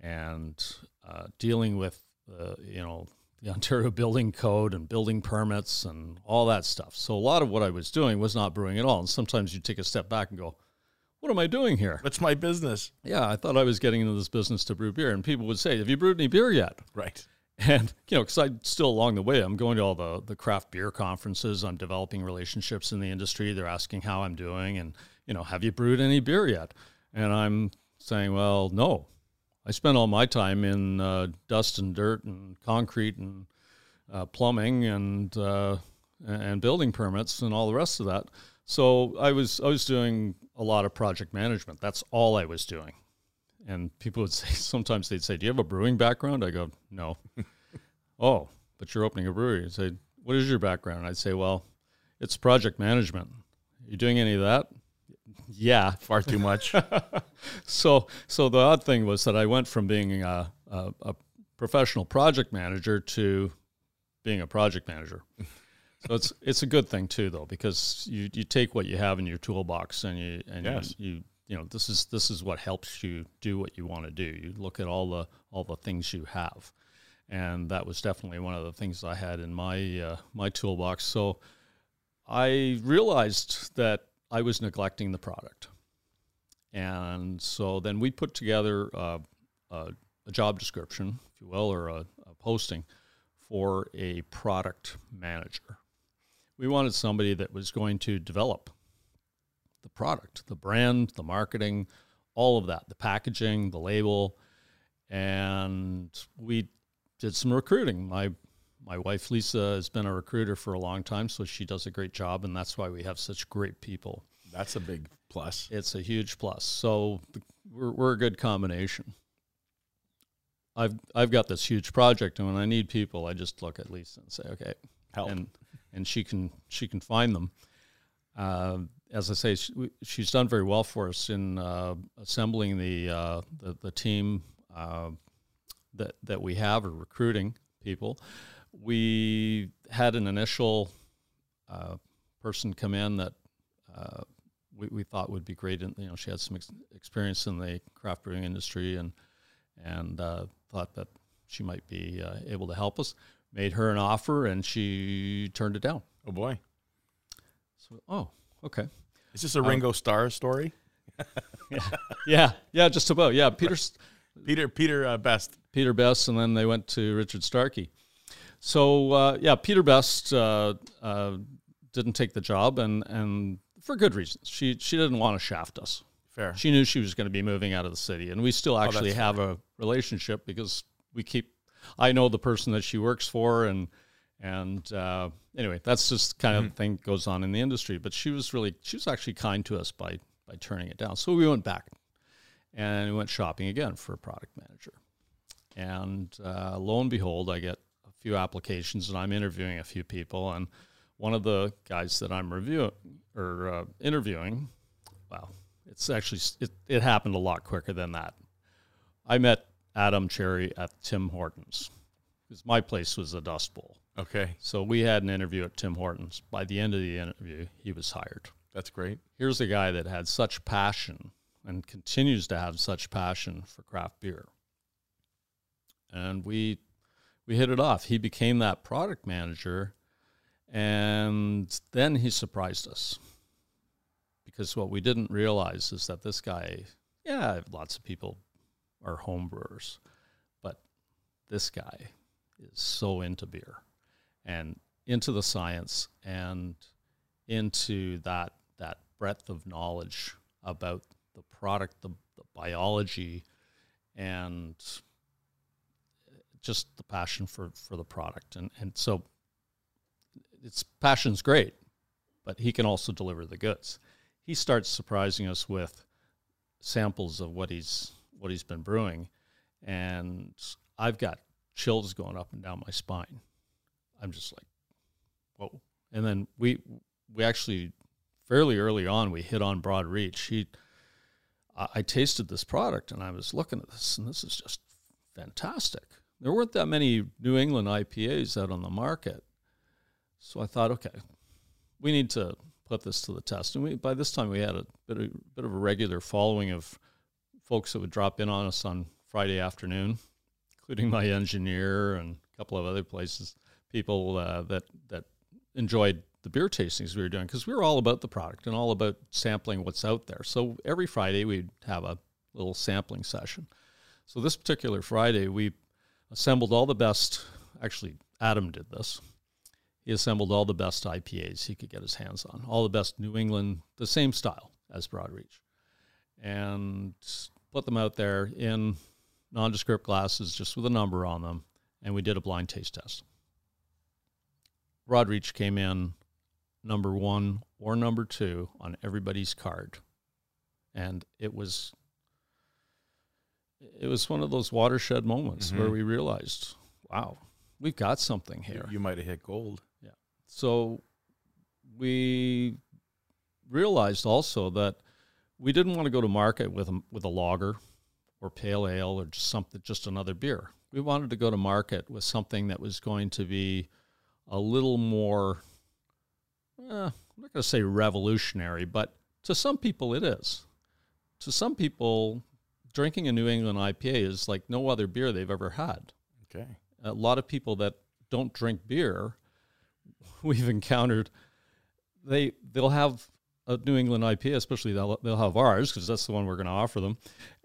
and uh, dealing with uh, you know the Ontario Building Code and building permits and all that stuff. So a lot of what I was doing was not brewing at all. And sometimes you take a step back and go, "What am I doing here?" That's my business. Yeah, I thought I was getting into this business to brew beer, and people would say, "Have you brewed any beer yet?" Right. And you know, because I still along the way, I'm going to all the the craft beer conferences. I'm developing relationships in the industry. They're asking how I'm doing, and you know, have you brewed any beer yet? And I'm saying, well, no. I spent all my time in uh, dust and dirt and concrete and uh, plumbing and uh, and building permits and all the rest of that. So I was I was doing a lot of project management. That's all I was doing. And people would say sometimes they'd say, "Do you have a brewing background?" I go, "No." oh, but you're opening a brewery. I'd say, "What is your background?" I'd say, "Well, it's project management." Are you doing any of that? Yeah, far too much. so, so the odd thing was that I went from being a, a, a professional project manager to being a project manager. so it's it's a good thing too, though, because you, you take what you have in your toolbox and you and yes. you, you you know this is this is what helps you do what you want to do. You look at all the all the things you have, and that was definitely one of the things I had in my uh, my toolbox. So I realized that I was neglecting the product. And so then we put together uh, a, a, job description, if you will, or a, a posting for a product manager. We wanted somebody that was going to develop product, the brand, the marketing, all of that, the packaging, the label. And we did some recruiting. My my wife Lisa has been a recruiter for a long time, so she does a great job, and that's why we have such great people. That's a big plus. It's a huge plus. So we're we're a good combination. I've I've got this huge project, and when I need people, I just look at Lisa and say, "Okay, help," and and she can she can find them. Uh, as I say, she, she's done very well for us in uh, assembling the, uh, the, the team uh, that that we have or recruiting people we had an initial uh, person come in that uh, we, we thought would be great. And you know, she had some ex- experience in the craft brewing industry, and and uh, thought that she might be uh, able to help us. Made her an offer, and she turned it down. Oh boy! So, oh, okay. Is this a Ringo Starr story? yeah, yeah, yeah, just about. Yeah, Peter, Peter, Peter uh, Best, Peter Best, and then they went to Richard Starkey. So uh, yeah, Peter Best uh, uh, didn't take the job, and and for good reasons. She she didn't want to shaft us. Fair. She knew she was going to be moving out of the city, and we still actually oh, have fair. a relationship because we keep. I know the person that she works for, and and uh, anyway, that's just kind mm-hmm. of thing goes on in the industry. But she was really she was actually kind to us by by turning it down. So we went back and we went shopping again for a product manager. And uh, lo and behold, I get a few applications and I'm interviewing a few people. And one of the guys that I'm reviewing or uh, interviewing, well, it's actually it, it happened a lot quicker than that. I met Adam Cherry at Tim Hortons because my place was a Dust Bowl. Okay. So we had an interview at Tim Hortons. By the end of the interview, he was hired. That's great. Here's a guy that had such passion and continues to have such passion for craft beer. And we we hit it off. He became that product manager, and then he surprised us. Because what we didn't realize is that this guy, yeah, lots of people are home brewers, but this guy is so into beer and into the science and into that that breadth of knowledge about the product, the, the biology, and just the passion for for the product, and and so its passion's great, but he can also deliver the goods. He starts surprising us with samples of what he's what he's been brewing, and I've got chills going up and down my spine. I'm just like, whoa! And then we we actually fairly early on we hit on Broad Reach. He, I, I tasted this product and I was looking at this, and this is just fantastic. There weren't that many New England IPAs out on the market, so I thought, okay, we need to put this to the test. And we, by this time, we had a bit of, bit of a regular following of folks that would drop in on us on Friday afternoon, including my engineer and a couple of other places, people uh, that that enjoyed the beer tastings we were doing because we were all about the product and all about sampling what's out there. So every Friday we'd have a little sampling session. So this particular Friday we assembled all the best. Actually, Adam did this. He assembled all the best IPAs he could get his hands on, all the best New England, the same style as Broadreach, and put them out there in nondescript glasses just with a number on them. And we did a blind taste test. Broadreach came in number one or number two on everybody's card. And it was it was one of those watershed moments mm-hmm. where we realized, wow, we've got something here. You, you might have hit gold. Yeah. So we realized also that we didn't want to go to market with a, with a lager or pale ale or just something just another beer. We wanted to go to market with something that was going to be a little more eh, I'm not going to say revolutionary, but to some people it is. To some people, drinking a New England IPA is like no other beer they've ever had. Okay. A lot of people that don't drink beer, we've encountered, they they'll have a New England IPA, especially they'll they'll have ours because that's the one we're going to offer them,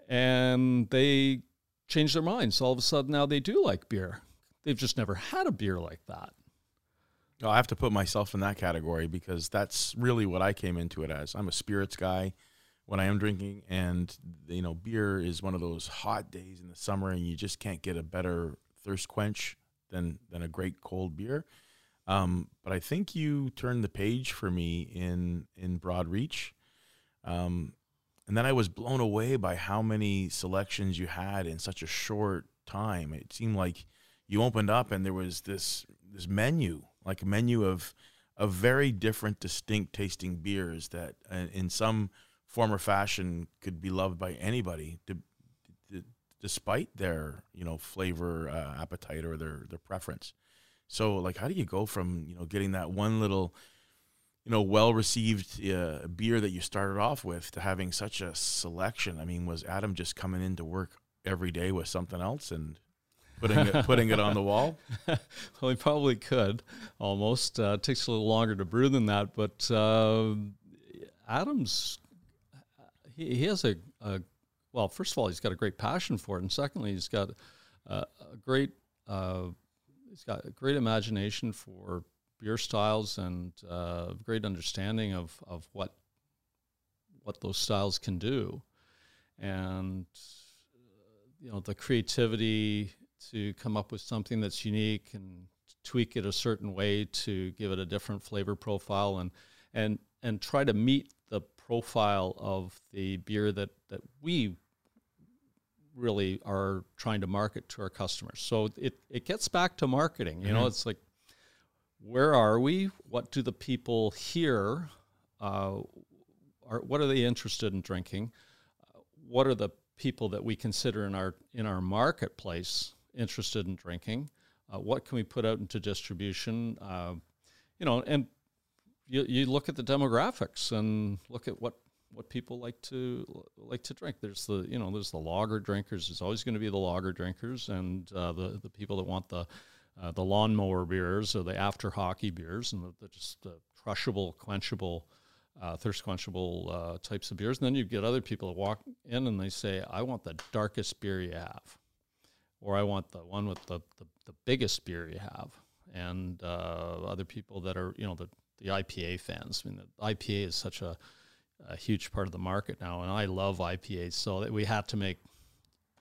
and they change their minds. All of a sudden, now they do like beer. They've just never had a beer like that. I have to put myself in that category because that's really what I came into it as. I'm a spirits guy when I am drinking, and you know, beer is one of those hot days in the summer, and you just can't get a better thirst quench than than a great cold beer. Um, but I think you turned the page for me in in Broad Reach, um, and then I was blown away by how many selections you had in such a short time. It seemed like you opened up and there was this this menu like a menu of of very different, distinct tasting beers that, uh, in some form or fashion, could be loved by anybody, to, to, despite their you know flavor uh, appetite or their their preference. So, like, how do you go from you know getting that one little you know well received uh, beer that you started off with to having such a selection? I mean, was Adam just coming into work every day with something else and putting it putting it on the wall? well, he probably could. Almost uh, takes a little longer to brew than that, but uh, Adams he, he has a, a, well. First of all, he's got a great passion for it, and secondly, he's got a, a great uh, he's got a great imagination for beer styles and uh, great understanding of of what what those styles can do, and you know the creativity to come up with something that's unique and tweak it a certain way to give it a different flavor profile and and and try to meet the profile of the beer that that we really are trying to market to our customers. So it it gets back to marketing. You mm-hmm. know, it's like where are we? What do the people here? Uh, are what are they interested in drinking? Uh, what are the people that we consider in our in our marketplace interested in drinking. Uh, what can we put out into distribution? Uh, you know, and you, you look at the demographics and look at what what people like to like to drink. There's the you know there's the lager drinkers. There's always going to be the lager drinkers and uh, the the people that want the uh, the lawnmower beers or the after hockey beers and the, the just the crushable, quenchable, uh, thirst quenchable uh, types of beers. And then you get other people that walk in and they say, "I want the darkest beer you have." Or I want the one with the, the, the biggest beer you have. And uh, other people that are, you know, the, the IPA fans. I mean, the IPA is such a, a huge part of the market now, and I love IPAs. So that we have to make,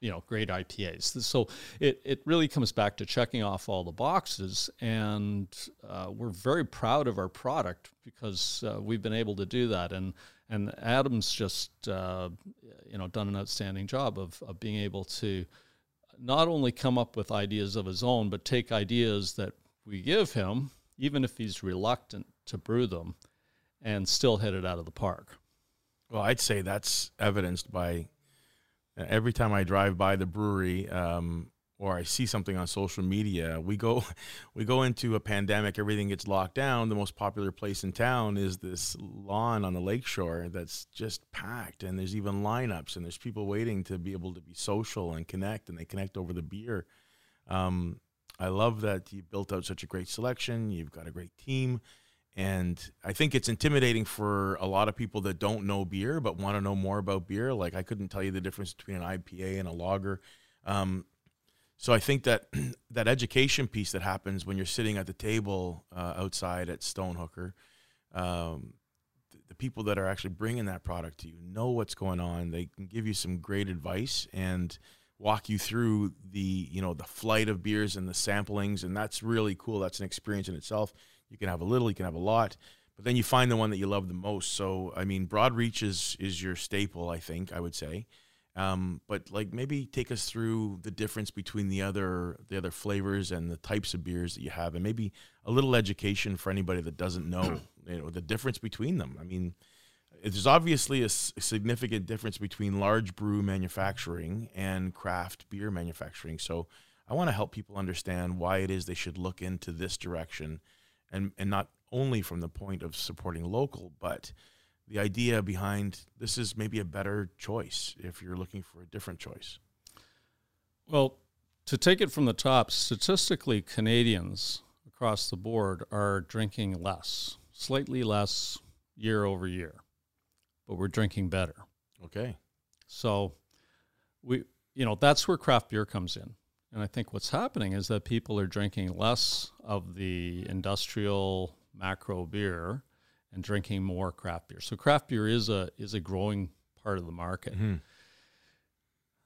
you know, great IPAs. So it, it really comes back to checking off all the boxes, and uh, we're very proud of our product because uh, we've been able to do that. And And Adam's just uh, you know done an outstanding job of of being able to not only come up with ideas of his own, but take ideas that we give him, even if he's reluctant to brew them, and still hit it out of the park. Well, I'd say that's evidenced by every time I drive by the brewery um, or I see something on social media. We go, we go into a pandemic. Everything gets locked down. The most popular place in town is this lawn on the lakeshore that's just packed, and there's even lineups, and there's people waiting to be able to be social and connect, and they connect over the beer. Um, I love that you built out such a great selection. You've got a great team. And I think it's intimidating for a lot of people that don't know beer but want to know more about beer. Like I couldn't tell you the difference between an IPA and a lager. Um, so I think that that education piece that happens when you're sitting at the table uh, outside at Stonehooker, um, the, the people that are actually bringing that product to you know what's going on. They can give you some great advice and walk you through the you know the flight of beers and the samplings, and that's really cool. That's an experience in itself you can have a little, you can have a lot, but then you find the one that you love the most. So, I mean, broad reach is is your staple, I think I would say. Um, but like maybe take us through the difference between the other the other flavors and the types of beers that you have, and maybe a little education for anybody that doesn't know you know the difference between them. I mean, there's obviously a, significant difference between large brew manufacturing and craft beer manufacturing. So I want to help people understand why it is they should look into this direction and and not only from the point of supporting local, but the idea behind this is maybe a better choice if you're looking for a different choice. Well, to take it from the top, statistically, Canadians across the board are drinking less, slightly less year over year, but we're drinking better. Okay. So we, you know, that's where craft beer comes in. And I think what's happening is that people are drinking less of the industrial macro beer and drinking more craft beer. So craft beer is a is a growing part of the market. Mm-hmm.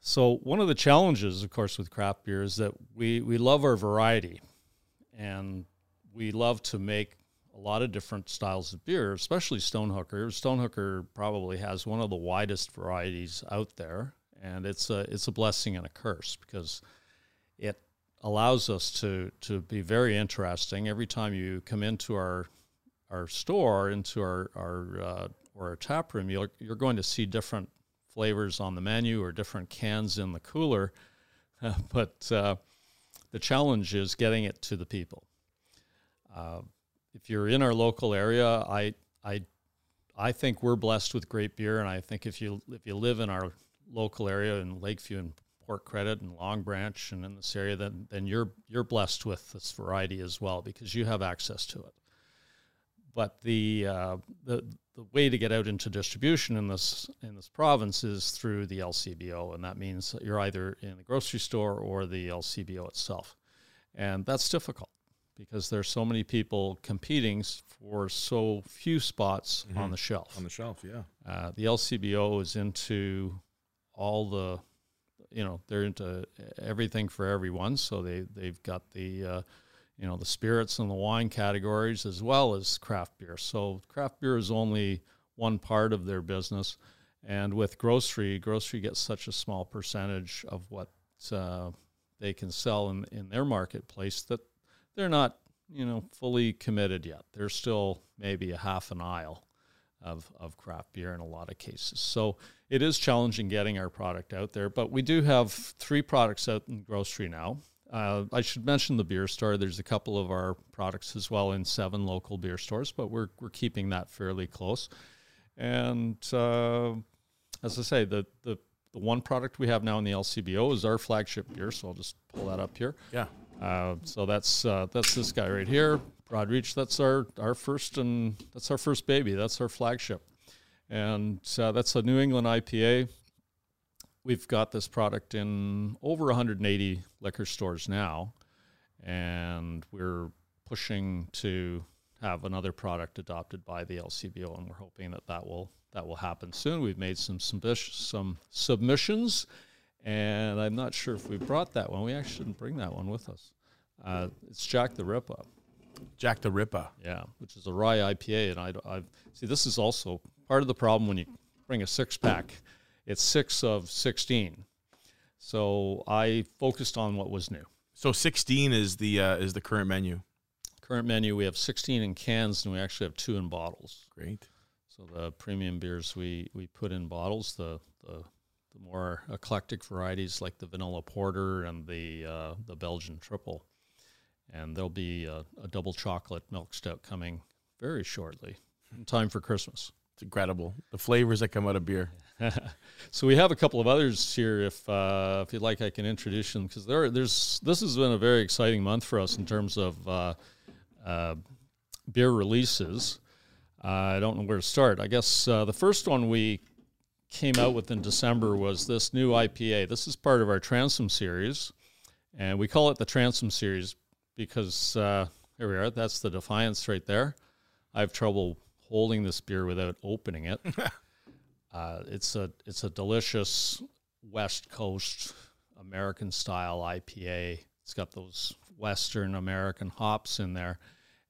So one of the challenges, of course, with craft beer is that we we love our variety, and we love to make a lot of different styles of beer, especially Stonehooker. Stonehooker probably has one of the widest varieties out there, and it's a it's a blessing and a curse because it allows us to to be very interesting. Every time you come into our our store, into our our uh, or our tap room, you're you're going to see different flavors on the menu or different cans in the cooler. Uh, but uh, the challenge is getting it to the people. Uh, if you're in our local area, I I I think we're blessed with great beer, and I think if you if you live in our local area in Lakeview and Port Credit and Long Branch and in this area, then then you're you're blessed with this variety as well because you have access to it. But the uh, the the way to get out into distribution in this in this province is through the LCBO, and that means you're either in the grocery store or the LCBO itself, and that's difficult because there's so many people competing for so few spots mm-hmm. on the shelf. On the shelf, yeah. Uh, the LCBO is into all the you know they're into everything for everyone. So they they've got the uh, you know the spirits and the wine categories as well as craft beer. So craft beer is only one part of their business, and with grocery, grocery gets such a small percentage of what uh, they can sell in in their marketplace that they're not you know fully committed yet. They're still maybe a half an aisle of, of craft beer in a lot of cases. So it is challenging getting our product out there, but we do have three products out in grocery now. Uh, I should mention the beer store. There's a couple of our products as well in seven local beer stores, but we're, we're keeping that fairly close. And uh, as I say, the, the, the one product we have now in the LCBO is our flagship beer. So I'll just pull that up here. Yeah. Uh, so that's uh, that's this guy right here. Broad Reach. That's our our first and that's our first baby. That's our flagship, and uh, that's a New England IPA. We've got this product in over 180 liquor stores now, and we're pushing to have another product adopted by the LCBO, and we're hoping that that will that will happen soon. We've made some some submissions, and I'm not sure if we brought that one. We actually didn't bring that one with us. Uh, it's Jack the Ripper. Jack the Ripper. Yeah, which is a rye IPA, and I, I see this is also part of the problem when you bring a six pack, it's six of 16. So I focused on what was new. So 16 is the uh, is the current menu. Current menu, we have 16 in cans and we actually have two in bottles. Great. So the premium beers we, we put in bottles, the, the, the more eclectic varieties like the vanilla porter and the uh, the Belgian triple, and there'll be a, a double chocolate milk stout coming very shortly, in time for Christmas. It's incredible. The flavors that come out of beer. so we have a couple of others here. If uh, if you'd like, I can introduce them because there there's this has been a very exciting month for us in terms of uh, uh, beer releases. I don't know where to start. I guess uh, the first one we came out with in December was this new IPA. This is part of our Transom series, and we call it the Transom series because uh, here we are. That's the Defiance right there. I have trouble holding this beer without opening it. uh, it's a it's a delicious West Coast American style IPA. It's got those Western American hops in there,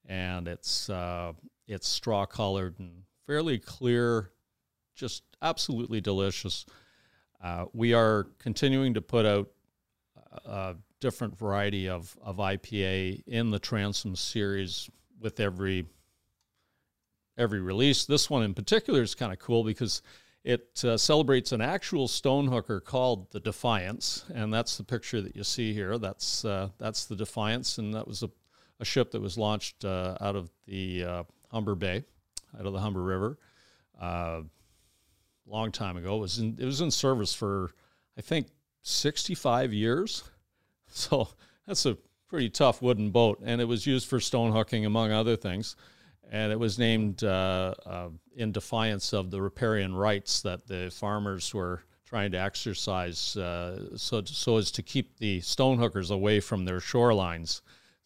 and it's uh, it's straw colored and fairly clear, just absolutely delicious. Uh, we are continuing to put out a different variety of, of IPA in the Transom series with every every release. This one in particular is kind of cool because it uh, celebrates an actual stone hooker called the Defiance, and that's the picture that you see here. That's uh, that's the Defiance, and that was a, a ship that was launched uh, out of the uh, Humber Bay, out of the Humber River, uh, long time ago. It was in it was in service for I think 65 years, so that's a pretty tough wooden boat, and it was used for stone hooking among other things and it was named uh, uh, in defiance of the riparian rights that the farmers were trying to exercise uh, so, so as to keep the stonehookers away from their shorelines.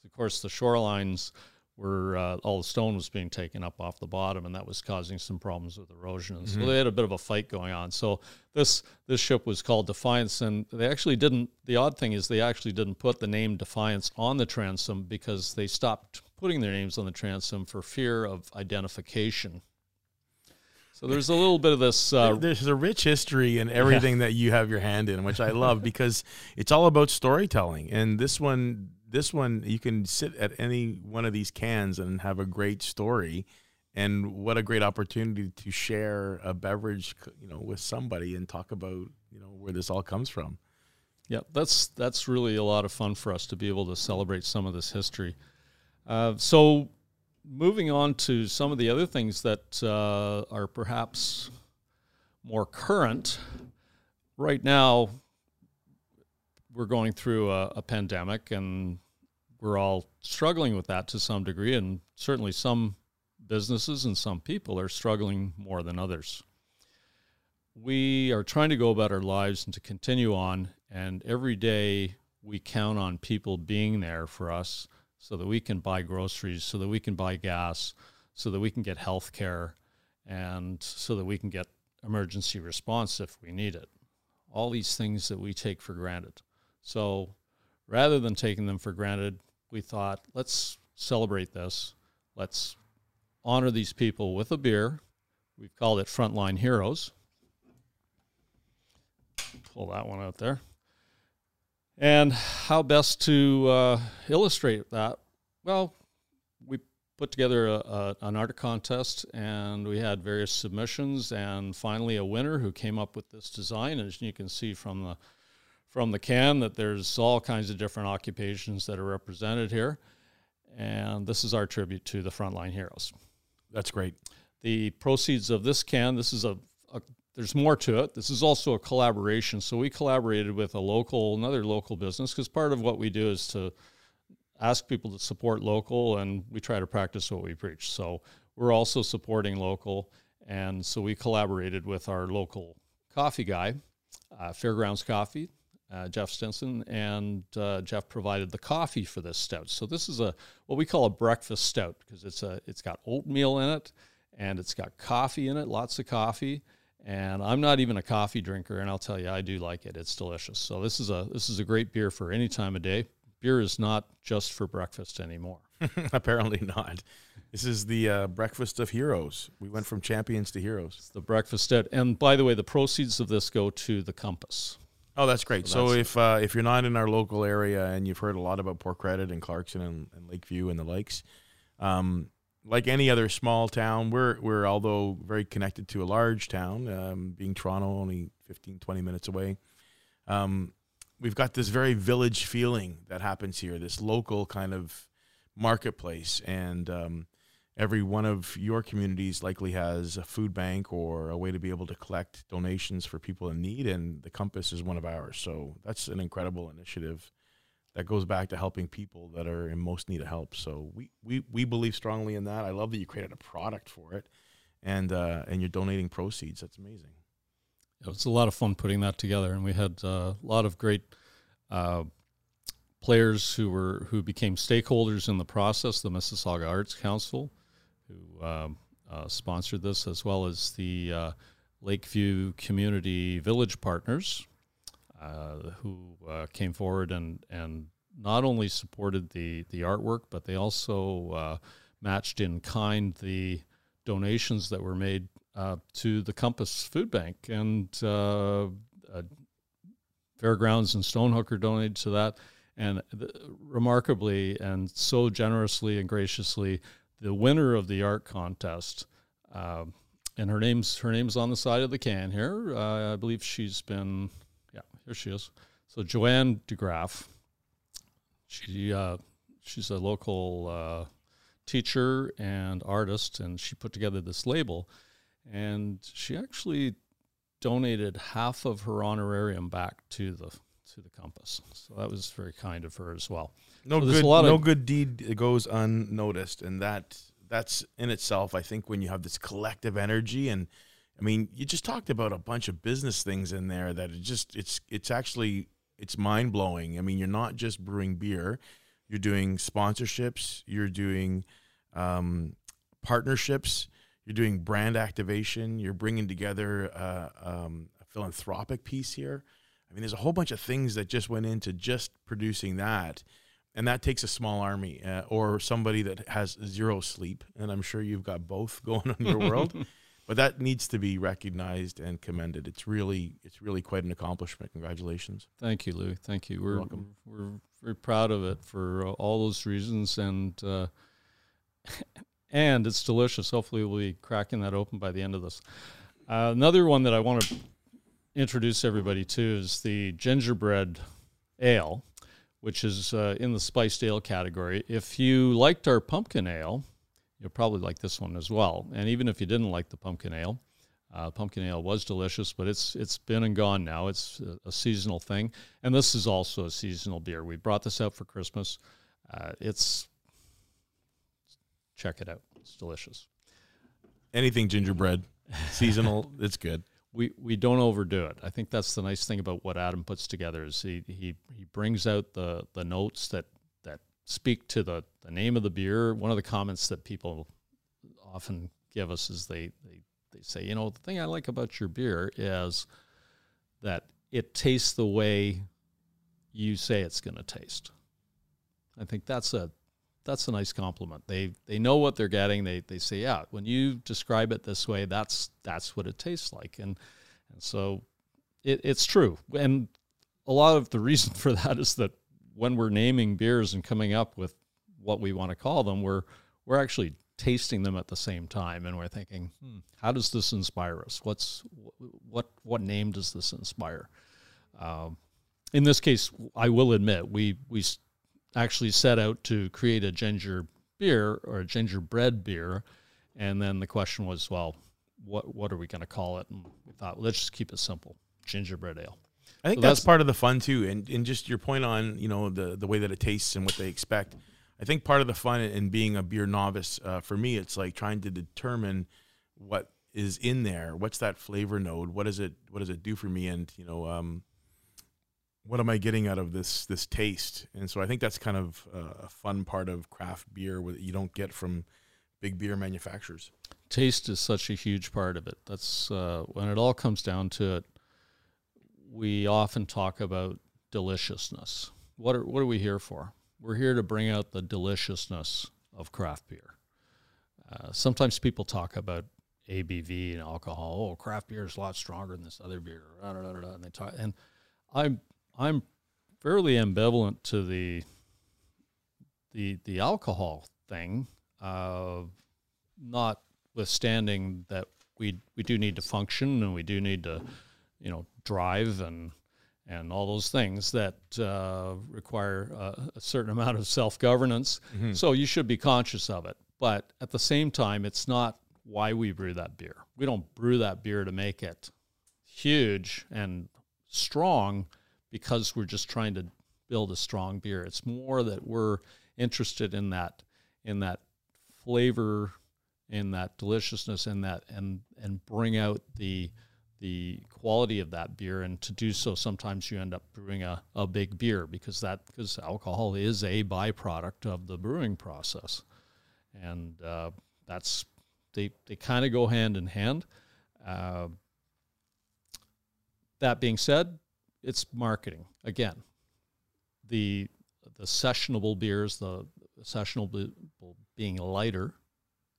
Of course, the shorelines were uh, all the stone was being taken up off the bottom, and that was causing some problems with erosion. And mm-hmm. So they had a bit of a fight going on. So this this ship was called Defiance, and they actually didn't. The odd thing is they actually didn't put the name Defiance on the transom because they stopped putting their names on the transom for fear of identification. So there's a little bit of this. Uh, there's a rich history in everything yeah. that you have your hand in, which I love because it's all about storytelling. And this one, this one, you can sit at any one of these cans and have a great story. And what a great opportunity to share a beverage, you know, with somebody and talk about, you know, where this all comes from. Yeah, that's that's really a lot of fun for us to be able to celebrate some of this history. Uh, so, moving on to some of the other things that uh, are perhaps more current. Right now, we're going through a, a, pandemic, and we're all struggling with that to some degree, and certainly some businesses and some people are struggling more than others. We are trying to go about our lives and to continue on, and every day we count on people being there for us so that we can buy groceries, so that we can buy gas, so that we can get health care, and so that we can get emergency response if we need it. All these things that we take for granted. So rather than taking them for granted, we thought, let's celebrate this. Let's honor these people with a beer. We've called it Frontline Heroes. Pull that one out there. And how best to uh, illustrate that? Well, we put together a, a, an art contest and we had various submissions and finally a winner who came up with this design. As you can see from the from the can that there's all kinds of different occupations that are represented here. And this is our tribute to the frontline heroes. That's great. The proceeds of this can, this is a, a there's more to it. This is also a collaboration. So we collaborated with a local, another local business, because part of what we do is to ask people to support local, and we try to practice what we preach. So we're also supporting local, and so we collaborated with our local coffee guy, uh, Fairgrounds Coffee, uh, Jeff Stinson, and uh, Jeff provided the coffee for this stout. So this is a what we call a breakfast stout because it's a it's got oatmeal in it, and it's got coffee in it, lots of coffee and I'm not even a coffee drinker, and I'll tell you, I do like it. It's delicious. So this is a this is a great beer for any time of day. Beer is not just for breakfast anymore. Apparently not. This is the uh, breakfast of heroes. We went from champions to heroes. It's the breakfast at, and by the way, the proceeds of this go to the Compass. Oh, that's great. So So, that's- if uh, if you're not in our local area and you've heard a lot about Port Credit and Clarkson and, and Lakeview and the lakes, um, like any other small town, we're we're although very connected to a large town, um, being Toronto, only 15, 20 minutes away. Um, we've got this very village feeling that happens here, this local kind of marketplace, and um, every one of your communities likely has a food bank or a way to be able to collect donations for people in need and the compass is one of ours so that's an incredible initiative that goes back to helping people that are in most need of help. So we we, we believe strongly in that. I love that you created a product for it and uh, and you're donating proceeds. That's amazing. It was a lot of fun putting that together, and we had uh, a lot of great uh, players who were who became stakeholders in the process. The Mississauga Arts Council, who um, uh, sponsored this, as well as the uh, Lakeview Community Village Partners, uh, who uh, came forward and and not only supported the the artwork, but they also uh, matched in kind the donations that were made uh, to the Compass Food Bank, and uh, Fairgrounds and Stonehooker donated to that. And the, remarkably and so generously and graciously, the winner of the art contest, uh, and her name's her name's on the side of the can here. Uh, I believe she's been, yeah, here she is. So Joanne DeGraff, she uh, she's a local uh, teacher and artist, and she put together this label and she actually donated half of her honorarium back to the to the compass. So that was very kind of her as well. no So good a lot no good deed goes unnoticed and that that's in itself i think when you have this collective energy and i mean you just talked about a bunch of business things in there that it just it's it's actually it's mind-blowing. I mean you're not just brewing beer. You're doing sponsorships. You're doing um, partnerships. You're doing brand activation. You're bringing together uh, um, a philanthropic piece here. I mean there's a whole bunch of things that just went into just producing that. And that takes a small army uh, or somebody that has zero sleep. And i'm sure you've got both going on your world but that needs to be recognized and commended it's really it's really quite an accomplishment congratulations Thank you, Lou. Thank you. We're welcome. we're very proud of it for uh, all those reasons, and uh, and it's delicious. Hopefully, we'll be cracking that open by the end of this. Uh, another one that I want to introduce everybody to is the gingerbread ale, which is uh, in the spiced ale category. If you liked our pumpkin ale, you'll probably like this one as well. And even if you didn't like the pumpkin ale, uh, pumpkin ale was delicious, but it's it's been and gone now. It's a, a seasonal thing, and this is also a seasonal beer. We brought this out for Christmas. Uh, it's check it out. It's delicious. anything gingerbread seasonal it's good we we don't overdo it. I think that's the nice thing about what Adam puts together is he he, he brings out the the notes that that speak to the, the name of the beer. One of the comments that people often give us is they, they they say, you know, the thing I like about your beer is that it tastes the way you say it's going to taste. I think that's a that's a nice compliment. They they know what they're getting. They they say, yeah, when you describe it this way, that's that's what it tastes like, and and so it, it's true. And a lot of the reason for that is that when we're naming beers and coming up with what we want to call them, we're we're actually tasting them at the same time, and we're thinking, hmm, how does this inspire us? What's what what name does this inspire? Um, in this case, I will admit we we actually set out to create a ginger beer or a gingerbread beer, and then the question was, well, what what are we going to call it? And we thought, well, let's just keep it simple, gingerbread ale. I think So that's, that's- part of the fun too, and and just your point on you know the the way that it tastes and what they expect. I think part of the fun in being a beer novice uh, for me, it's like trying to determine what is in there. What's that flavor node? What does it What does it do for me? And you know, um, what am I getting out of this this taste? And so I think that's kind of uh, a fun part of craft beer that you don't get from big beer manufacturers. taste is such a huge part of it. That's uh, when it all comes down to it. We often talk about deliciousness. What are what are we here for? We're here to bring out the deliciousness of craft beer. uh, sometimes people talk about ABV and alcohol. Oh, craft beer is a lot stronger than this other beer. And they talk, and I'm I'm fairly ambivalent to the the the alcohol thing, uh, notwithstanding that we we do need to function and we do need to, you know, drive and and all those things that uh, require a, a, certain amount of self governance. Mm-hmm. So you should be conscious of it. But at the same time, it's not why we brew that beer. We don't brew that beer to make it huge and strong because we're just trying to build a strong beer. It's more that we're interested in that in that flavor, in that deliciousness, in that and and bring out the the quality of that beer and to do so sometimes you end up brewing a, a big beer because that because alcohol is a byproduct of the brewing process. And uh, that's they they kind of go hand in hand. Uh, that being said it's marketing again. The the sessionable beers the sessionable being lighter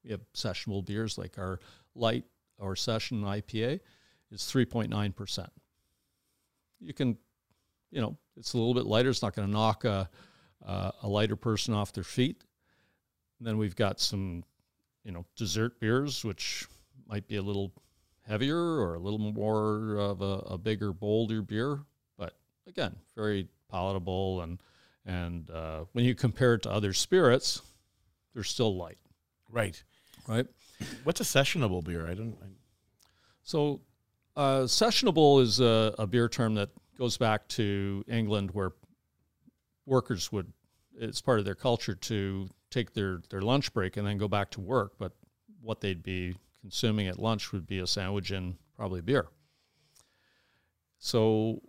we have sessionable beers like our light or session IPA is 3.9%. You can, you know, it's a little bit lighter. It's not going to knock a, uh, a lighter person off their feet. And then we've got some, you know, dessert beers, which might be a little heavier or a little more of a, a bigger, bolder beer. But again, very palatable. And, and uh, when you compare it to other spirits, they're still light. Right. Right. What's a sessionable beer? I don't. I... So uh, sessionable is a, a, beer term that goes back to England, where workers would, it's part of their culture to take their, their lunch break and then go back to work. But what they'd be consuming at lunch would be a sandwich and probably beer. So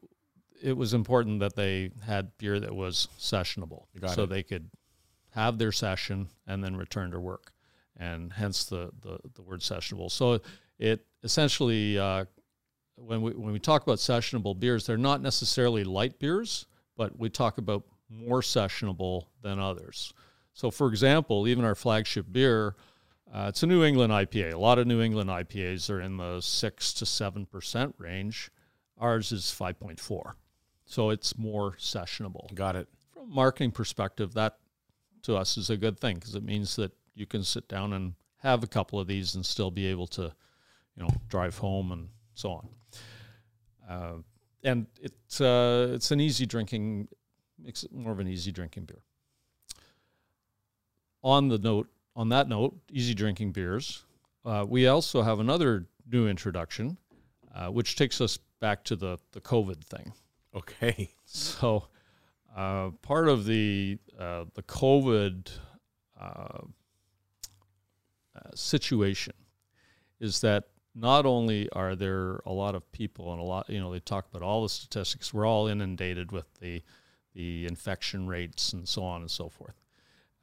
it was important that they had beer that was sessionable, so it. they could have their session and then return to work, and hence the the, the word sessionable. So it essentially uh, when we when we talk about sessionable beers, they're not necessarily light beers, but we talk about more sessionable than others. So, for example, even our flagship beer, uh, it's a New England IPA. A lot of New England IPAs are in the six to seven percent range. Ours is five point four, so it's more sessionable. Got it. From a marketing perspective, that to us is a good thing because it means that you can sit down and have a couple of these and still be able to, you know, drive home and so on. Uh, and it's uh, it's an easy drinking, makes it more of an easy drinking beer. On the note, on that note, easy drinking beers. Uh, we also have another new introduction, uh, which takes us back to the the COVID thing. Okay. So, uh, part of the uh, the COVID situation is that not only are there a lot of people and a lot, you know, they talk about all the statistics. We're all inundated with the the infection rates and so on and so forth,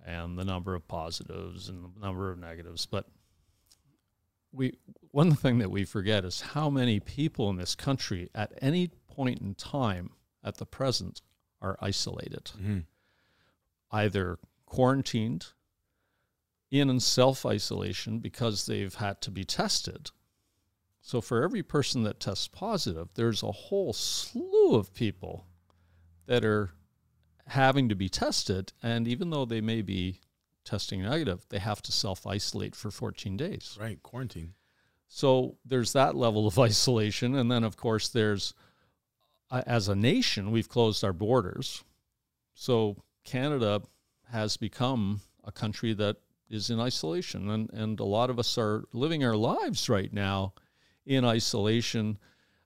and the number of positives and the number of negatives. But we one thing that we forget is how many people in this country at any point in time at the present are isolated, mm-hmm. either quarantined in and self isolation because they've had to be tested so for every person that tests positive, there's a whole slew of people that are having to be tested. And even though they may be testing negative, they have to self isolate for 14 days. Right, quarantine. So there's that level of isolation. And then, of course, there's, uh, as a nation, we've closed our borders. So Canada has become a country that is in isolation. And, and a lot of us are living our lives right now in isolation,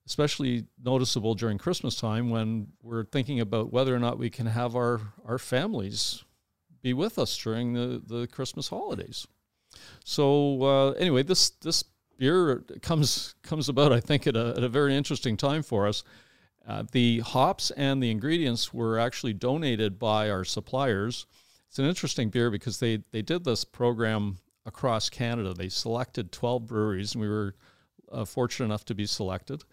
especially noticeable during Christmas time when we're thinking about whether or not we can have our, our families be with us during the, the Christmas holidays. So uh, anyway, this this beer comes comes about, I think, at a, at a very interesting time for us. Uh, the hops and the ingredients were actually donated by our suppliers. It's an interesting beer because they they did this program across Canada. They selected 12 breweries, and we were uh, fortunate enough to be selected.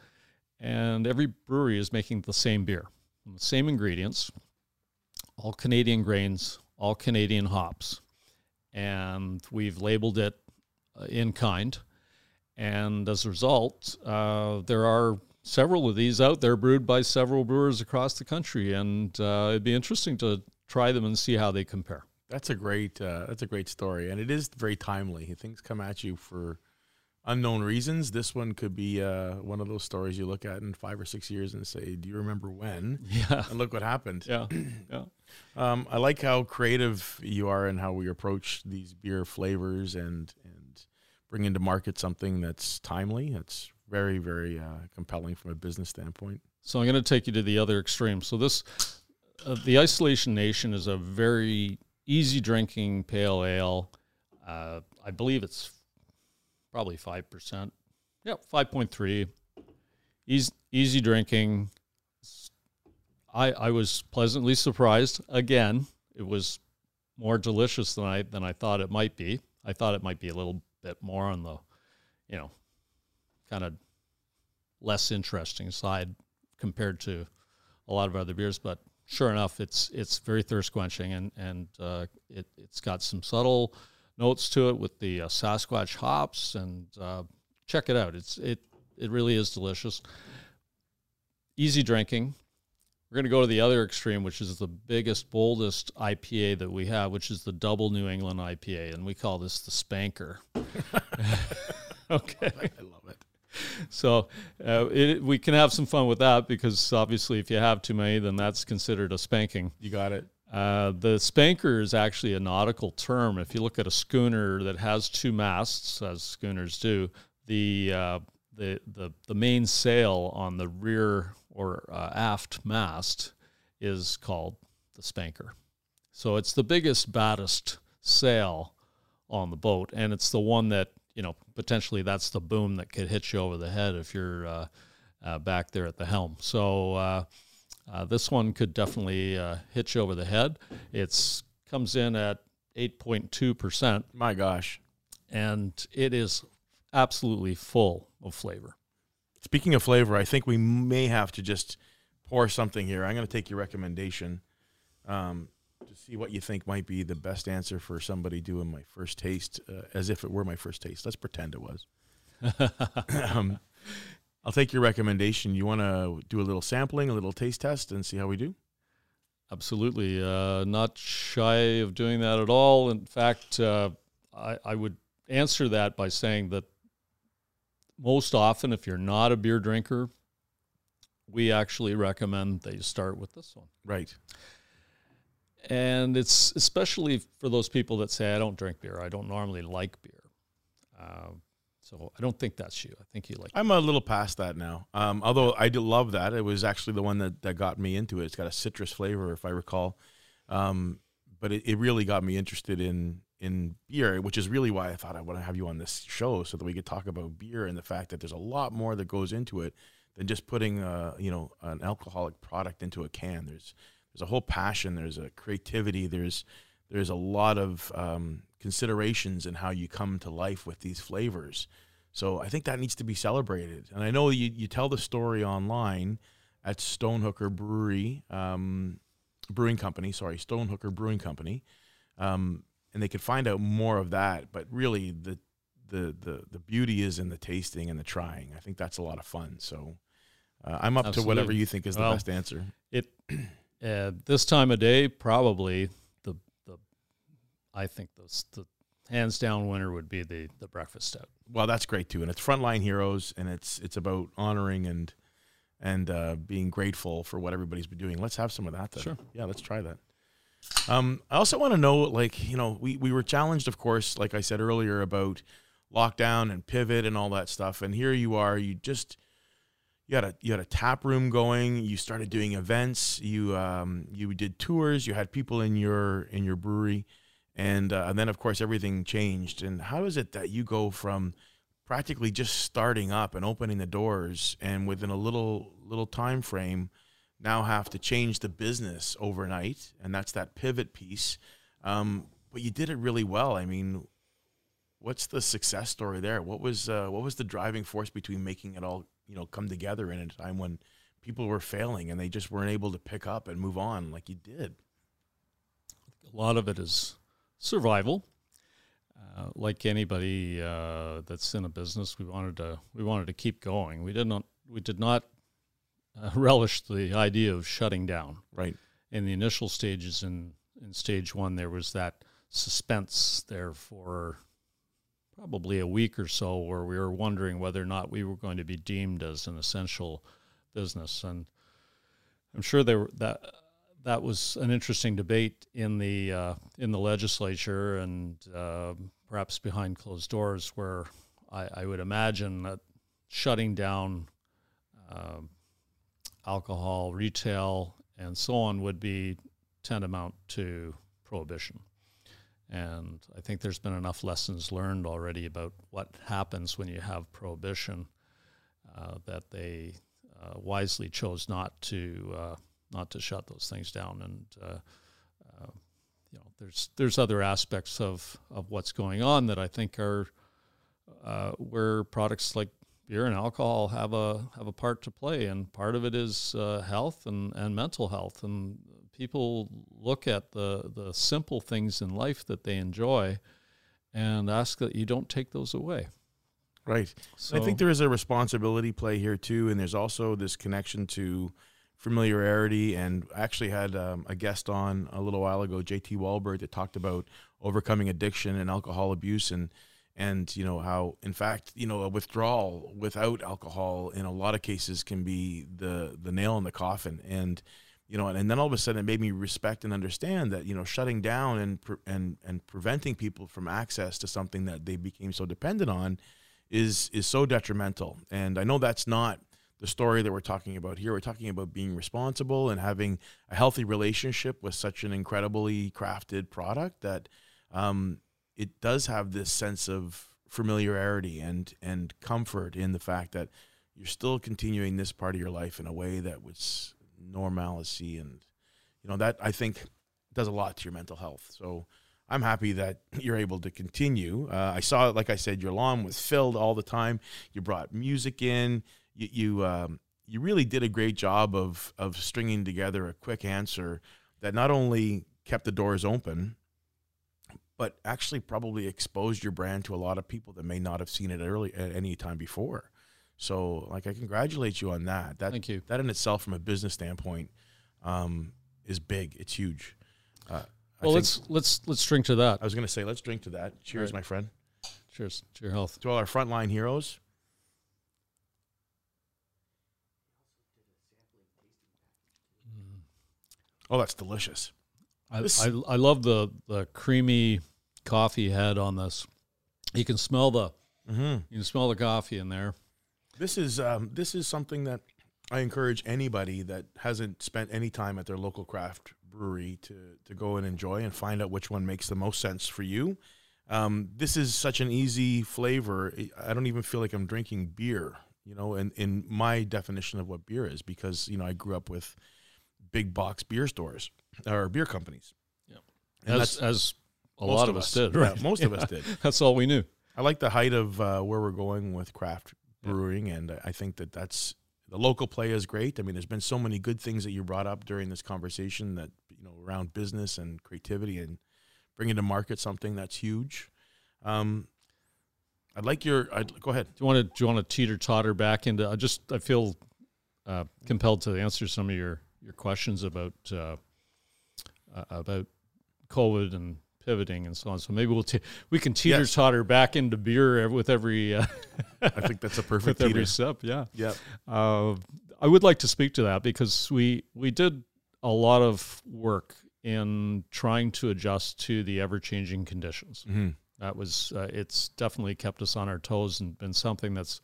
And every brewery is making the same beer, the same ingredients, all Canadian grains, all Canadian hops. And we've labeled it uh, in kind. And as a result, uh, there are several of these out there brewed by several brewers across the country, and uh, it'd be interesting to try them and see how they compare. That's a great uh, that's a great story, and it is very timely. Things come at you for unknown reasons. This one could be uh, one of those stories you look at in five or six years and say, "Do you remember when?" Yeah, and look what happened. Yeah, yeah. Um, I like how creative you are and how we approach these beer flavors and and bring into market something that's timely. That's very very uh, compelling from a business standpoint. So I'm going to take you to the other extreme. So this, uh, the Isolation Nation is a very easy drinking pale ale. Uh, I believe it's probably five percent. Yep, five point three. Easy, easy drinking. I I was pleasantly surprised. Again, it was more delicious than I than I thought it might be. I thought it might be a little bit more on the, you know, kind of less interesting side compared to a lot of other beers, but sure enough, it's it's very thirst quenching and and uh, it it's got some subtle notes to it with the uh, Sasquatch hops and uh, check it out. It's it it really is delicious. Easy drinking. We're going to go to the other extreme, which is the biggest, boldest IPA that we have, which is the Double New England IPA, and we call this the Spanker. okay, I love it. So uh, it, we can have some fun with that because obviously, if you have too many, then that's considered a spanking. You got it. Uh, the spanker is actually a nautical term. If you look at a schooner that has two masts, as schooners do, the uh, the, the the main sail on the rear or uh, aft mast is called the spanker. So it's the biggest, baddest sail on the boat, and it's the one that you know potentially that's the boom that could hit you over the head if you're uh, uh, back there at the helm. So uh, this one could definitely uh, hit you over the head. It's comes in at 8.2 percent. My gosh, and it is absolutely full of flavor. Speaking of flavor, I think we may have to just pour something here. I'm going to take your recommendation um, to see what you think might be the best answer for somebody doing my first taste, uh, as if it were my first taste. Let's pretend it was. um, I'll take your recommendation. You want to do a little sampling, a little taste test, and see how we do? Absolutely. Uh, not shy of doing that at all. In fact, uh, I, I would answer that by saying that most often, if you're not a beer drinker, we actually recommend that you start with this one. Right. And it's especially for those people that say, I don't drink beer. I don't normally like beer. Uh, so I don't think that's you. I think you like. I'm a little past that now. Um, although I do love that. It was actually the one that, that got me into it. It's got a citrus flavor, if I recall. Um, but it, it really got me interested in in beer, which is really why I thought I want to have you on this show so that we could talk about beer and the fact that there's a lot more that goes into it than just putting uh, you know an alcoholic product into a can. There's there's a whole passion. There's a creativity. There's there's a lot of um, considerations and how you come to life with these flavors. So I think that needs to be celebrated. And I know you, you tell the story online at Stonehooker Brewery, um, Brewing Company, sorry, Stonehooker Brewing Company. Um, and they could find out more of that. But really, the, the, the, the beauty is in the tasting and the trying. I think that's a lot of fun. So uh, I'm up Absolutely. to whatever you think is the Well, best answer. It uh, this time of day, probably I think the the hands down winner would be the the breakfast stout. Well, that's great too, and it's frontline heroes, and it's it's about honoring and and uh, being grateful for what everybody's been doing. Let's have some of that. Then. Sure. Yeah, let's try that. Um, I also want to know, like you know, we we were challenged, of course, like I said earlier, about lockdown and pivot and all that stuff, and here you are, you just you had a you had a tap room going. You started doing events. You um, you did tours. You had people in your in your brewery, and uh, and then of course everything changed. And how is it that you go from practically just starting up and opening the doors, and within a little little time frame, now have to change the business overnight? And that's that pivot piece. Um, but you did it really well. I mean, what's the success story there? What was uh, what was the driving force between making it all you know come together in a time when people were failing and they just weren't able to pick up and move on like you did? A lot of it is survival. uh, like anybody uh, that's in a business, we wanted to we wanted to keep going. We did not we did not uh, relish the idea of shutting down. Right. In the initial stages, in in stage one, there was that suspense there for probably a week or so, where we were wondering whether or not we were going to be deemed as an essential business, and I'm sure there that that was an interesting debate in the uh, in the legislature and uh, perhaps behind closed doors, where I, I would imagine that shutting down uh, alcohol retail and so on would be tantamount to prohibition. And I think there's been enough lessons learned already about what happens when you have prohibition uh, that they uh, wisely chose not to uh, not to shut those things down. And uh, uh, you know, there's there's other aspects of of what's going on that I think are uh, where products like beer and alcohol have a have a part to play, and part of it is health and, and mental health and people look at the the simple things in life that they enjoy and ask that you don't take those away. Right. So I think there is a responsibility play here too, and there's also this connection to familiarity. And I actually had um, a guest on a little while ago, JT Walberg, that talked about overcoming addiction and alcohol abuse, and and you know how, in fact, you know, a withdrawal without alcohol in a lot of cases can be the the nail in the coffin. And you know, and, and then all of a sudden it made me respect and understand that you know shutting down and and and preventing people from access to something that they became so dependent on is is so detrimental. And I know that's not the story that we're talking about here. We're talking about being responsible and having a healthy relationship with such an incredibly crafted product that um, it does have this sense of familiarity and and comfort in the fact that you're still continuing this part of your life in a way that was normalcy and you know that I think does a lot to your mental health. So I'm happy that you're able to continue. Uh, I saw, like I said, your lawn was filled all the time. You brought music in. You you, um, you really did a great job of of stringing together a quick answer that not only kept the doors open, but actually probably exposed your brand to a lot of people that may not have seen it early at any time before. So, like, I congratulate you on that. That Thank you. That in itself, from a business standpoint, um, is big. It's huge. Uh, well, let's let's let's drink to that. I was going to say, let's drink to that. Cheers, right. my friend. Cheers to your health. To all our frontline heroes. Oh, that's delicious. I, I, I love the the creamy coffee head on this. You can smell the mm-hmm. you can smell the coffee in there. This is um, this is something that I encourage anybody that hasn't spent any time at their local craft brewery to to go and enjoy and find out which one makes the most sense for you. Um, this is such an easy flavor. I don't even feel like I'm drinking beer, you know, in, in my definition of what beer is, because, you know, I grew up with big box beer stores or beer companies. Yeah. As, as a lot of us, did, right? Yeah, most yeah. of us did. That's all we knew. I like the height of uh, where we're going with craft brewing, and I think that that's the local play is great. I mean, there's been so many good things that you brought up during this conversation that you know around business and creativity and bringing to market something that's huge. Um, I'd like your. I'd, go ahead. Do you want to? Do you want to teeter totter back into? I just I feel uh, compelled to answer some of your your questions about uh, uh, about COVID and pivoting and so on. So maybe we'll t- we can teeter yes. totter back into beer with every. Uh, I think that's a perfect with every sip. Yeah. Yeah. Uh, I would like to speak to that because we we did a lot of work in trying to adjust to the ever changing conditions. Mm-hmm. That was uh, it's definitely kept us on our toes and been something that's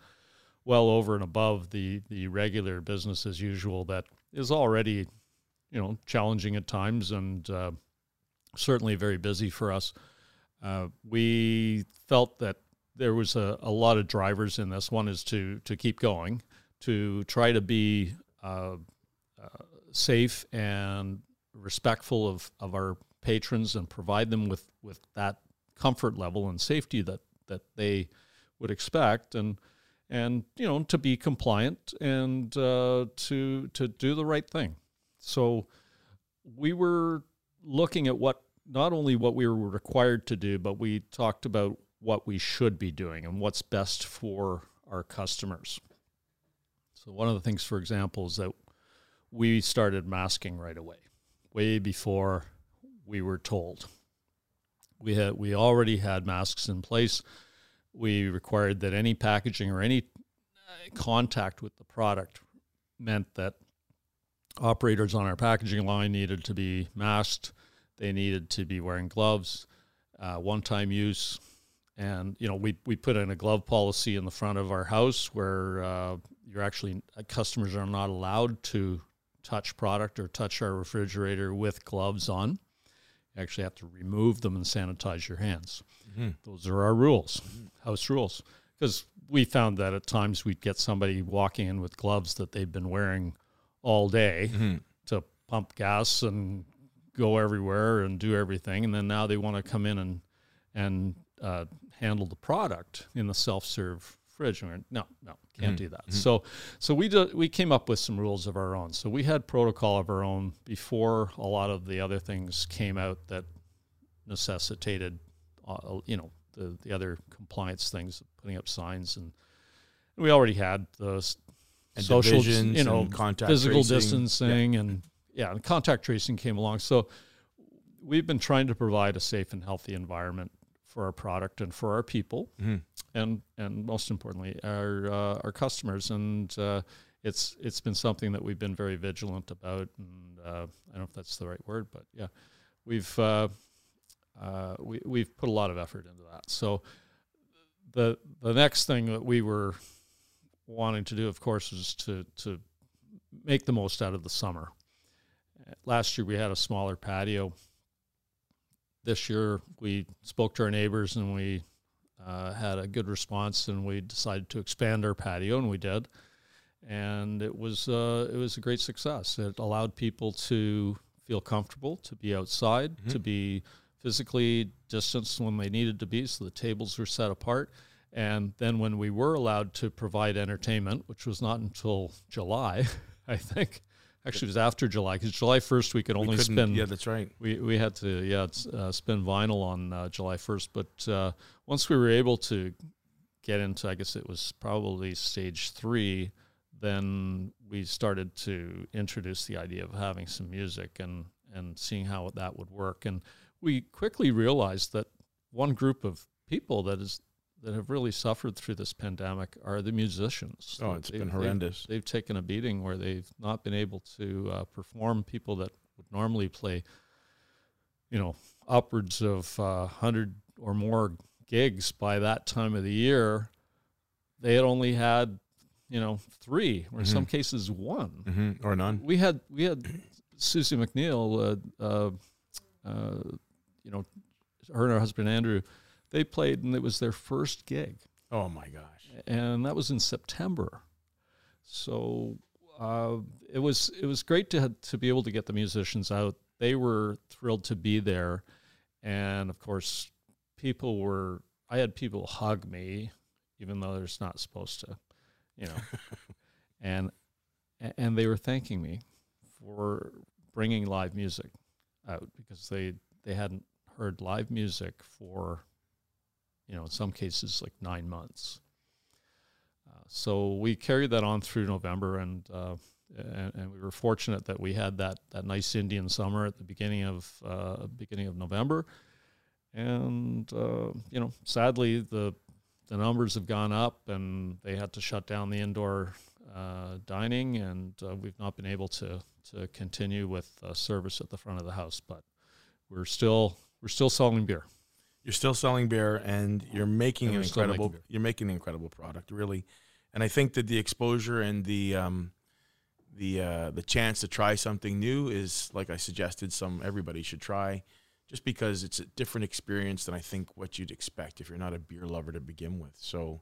well over and above the the regular business as usual that is already you know challenging at times and uh, certainly very busy for us. Uh, we felt that there was a, a, lot of drivers in this. One is to to keep going, to try to be uh, uh, safe and respectful of, of our patrons and provide them with, with that comfort level and safety that, that they would expect and and you know to be compliant and uh, to to do the right thing. So we were looking at what not only what we were required to do, but we talked about what we should be doing and what's best for our customers. So, one of the things, for example, is that we started masking right away, way before we were told. We had we already had masks in place. We required that any packaging or any uh, contact with the product meant that operators on our packaging line needed to be masked. They needed to be wearing gloves, uh, one-time use, and you know we we put in a glove policy in the front of our house where uh, you're actually uh, customers are not allowed to touch product or touch our refrigerator with gloves on. You actually have to remove them and sanitize your hands. Mm-hmm. Those are our rules, house rules. Because we found that at times we'd get somebody walking in with gloves that they've been wearing all day mm-hmm. to pump gas and go everywhere and do everything, and then now they want to come in and and uh, handle the product in the self-serve fridge. And no, no, can't mm-hmm. do that. Mm-hmm. So, so we do, we came up with some rules of our own. So we had protocol of our own before a lot of the other things came out that necessitated, uh, you know, the the other compliance things, putting up signs, and we already had the and social, you know, contact physical tracing. distancing, yeah. and yeah, and contact tracing came along. So we've been trying to provide a safe and healthy environment for our product and for our people, mm-hmm. and and most importantly, our uh, our customers. And uh, it's it's been something that we've been very vigilant about. And uh, I don't know if that's the right word, but yeah, we've uh, we we've put a lot of effort into that. So the the next thing that we were wanting to do, of course, is to to make the most out of the summer. Last year we had a smaller patio this year we spoke to our neighbors and we uh, had a good response and we decided to expand our patio and we did and it was uh, it was a great success it allowed people to feel comfortable to be outside mm-hmm. to be physically distanced when they needed to be so the tables were set apart and then when we were allowed to provide entertainment which was not until july i think Actually, it was after July because July first we could only we spin. Yeah, that's right. We we had to yeah uh, spin vinyl on uh, July first, but uh, once we were able to get into, I guess it was probably stage three, then we started to introduce the idea of having some music and and seeing how that would work, and we quickly realized that one group of people that is that have really suffered through this pandemic are the musicians. Oh, it's been horrendous. They've, they've, taken a beating where they've not been able to uh, perform. People that would normally play, you know, upwards of uh, hundred or more gigs by that time of the year, they had only had, you know, three or in mm-hmm. some cases one mm-hmm. or none. We had we had Suzie McNeil, uh, uh, uh you know, her and her husband Andrew they played, and it was their first gig. Oh my gosh! And that was in September. So uh, it was it was great to to be able to get the musicians out. They were thrilled to be there, and of course, people were. I had people hug me, even though they're not supposed to, you know, and and they were thanking me for bringing live music out because they they hadn't heard live music for you know, in some cases like nine months. Uh, so we carried that on through November, and, uh, and, and we were fortunate that we had that that nice Indian summer at the beginning of uh, beginning of November, and uh, you know, sadly the the numbers have gone up, and they had to shut down the indoor uh, dining, and uh, we've not been able to to continue with service at the front of the house, but we're still we're still selling beer. You're still selling beer and you're making and an incredible making you're making an incredible product really. And i think that the exposure and the um, the uh, the chance to try something new is like i suggested some everybody should try just because it's a different experience than i think what you'd expect if you're not a beer lover to begin with. So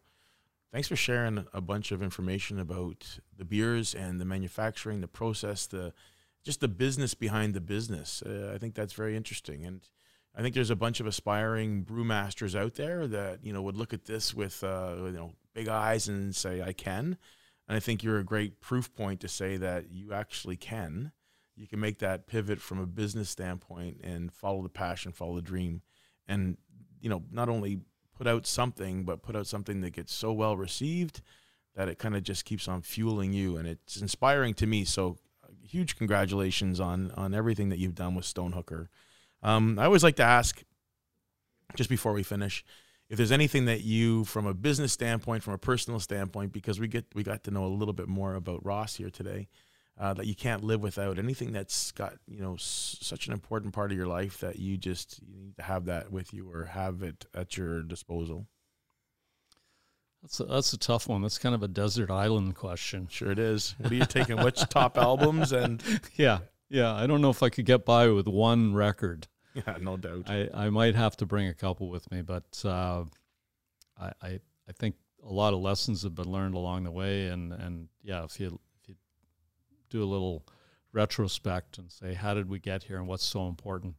thanks for sharing a bunch of information about the beers and the manufacturing the process the just the business behind the business. Uh, i think that's very interesting and I think there's a bunch of aspiring brewmasters out there that you know would look at this with uh, you know big eyes and say I can, and I think you're a great proof point to say that you actually can. You can make that pivot from a business standpoint and follow the passion, follow the dream, and you know not only put out something, but put out something that gets so well received that it kind of just keeps on fueling you, and it's inspiring to me. So, huge congratulations on on everything that you've done with Stonehooker. Um, I always like to ask, just before we finish, if there's anything that you, from a business standpoint, from a personal standpoint, because we get we got to know a little bit more about Ross here today, uh, that you can't live without. Anything that's got you know s- such an important part of your life that you just you need to have that with you or have it at your disposal. That's a, that's a tough one. That's kind of a desert island question. Sure, it is. What are you taking? Which top albums and Yeah, yeah. I don't know if I could get by with one record. yeah, no doubt. I, I might have to bring a couple with me, but uh, I, I I think a lot of lessons have been learned along the way, and, and yeah, if you if you do a little retrospect and say how did we get here and what's so important,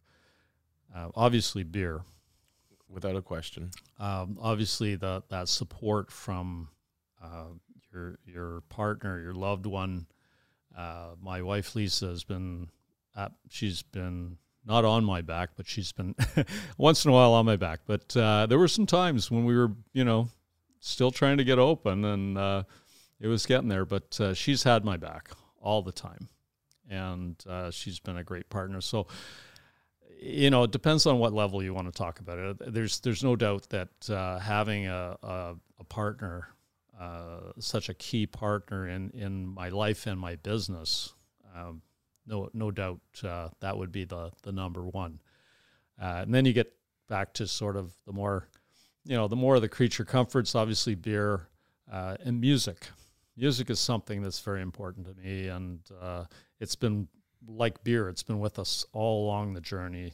uh, obviously beer, Without a question. um, obviously the that support from uh, your your partner, your loved one. Uh, my wife Lisa has been, at, she's been not on my back, but she's been once in a while on my back. But uh, there were some times when we were, you know, still trying to get open, and uh, it was getting there. But uh, she's had my back all the time, and uh, she's been a great partner. So you know, it depends on what level you want to talk about it. There's there's no doubt that uh, having a, a, a partner, uh, such a key partner in, in my life and my business, um, no no doubt uh, that would be the the number one. Uh, and then you get back to sort of the more, you know, the more of the creature comforts. Obviously, beer uh, and music. Music is something that's very important to me, and uh, it's been like beer, it's been with us all along the journey.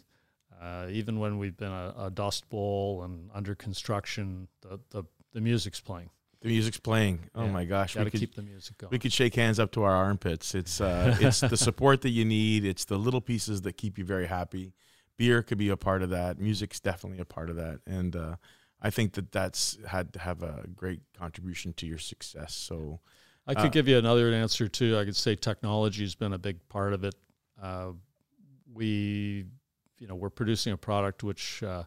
Uh, even when we've been a, a, dust bowl and under construction, the, the, the music's playing. The music's playing. Oh Yeah, my gosh, we could keep the music going. we could shake hands up to our armpits. It's uh, it's the support that you need. It's the little pieces that keep you very happy. Beer could be a part of that. Music's definitely a part of that, and uh, I think that that's had to have a great contribution to your success. So I could uh, give you another answer too. I could say technology has been a big part of it. Uh, we, you know, we're producing a product which uh,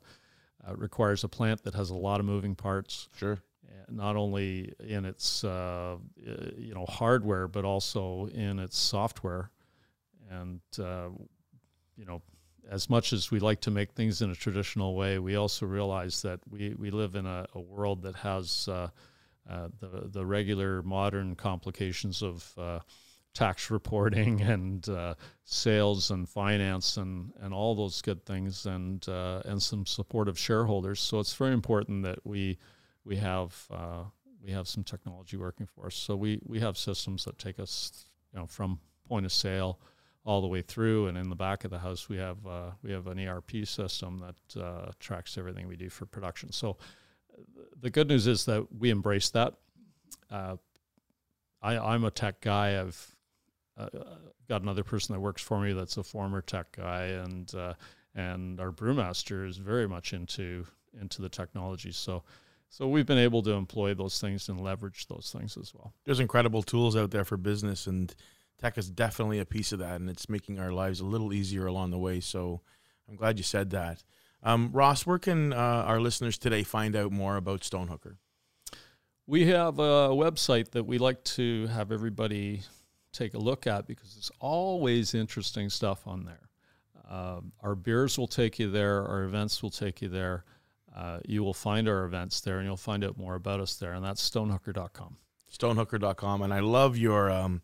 uh, requires a plant that has a lot of moving parts. sure, not only in its uh, you know hardware but also in its software. And uh, you know as much as we like to make things in a traditional way we also realize that we, we live in a, a world that has uh, uh, the, the regular modern complications of uh, tax reporting and uh, sales and finance and, and all those good things and uh, and some supportive shareholders. So it's very important that we we have uh, we have some technology working for us. So we we have systems that take us you know from point of sale all the way through, and in the back of the house we have uh, we have an ERP system that uh, tracks everything we do for production. So the good news is that we embrace that. Uh, I, I'm a tech guy. I've uh, got another person that works for me that's a former tech guy, and uh, and our brewmaster is very much into into the technology. So so we've been able to employ those things and leverage those things as well. there's incredible tools out there for business, and tech is definitely a piece of that, and it's making our lives a little easier along the way. So I'm glad you said that. Um, Ross, where can uh, our listeners today find out more about Stonehooker? We have a website that we like to have everybody take a look at because there's always interesting stuff on there. Um, our beers will take you there, our events will take you there. Uh, you will find our events there and you'll find out more about us there, and that's stonehooker.com. stonehooker.com and i love your um,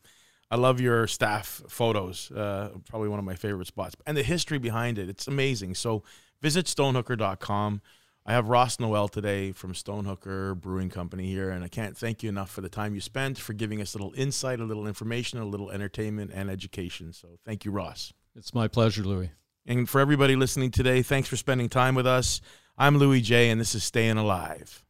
i love your staff photos uh, probably one of my favorite spots and the history behind it. It's amazing. So visit stonehooker.com i have ross noel today from stonehooker brewing company here and i can't thank you enough for the time you spent for giving us a little insight a little information a little entertainment and education. So thank you ross. It's my pleasure, Louis. and for everybody listening today thanks for spending time with us I'm Louis J, and this is Staying Alive.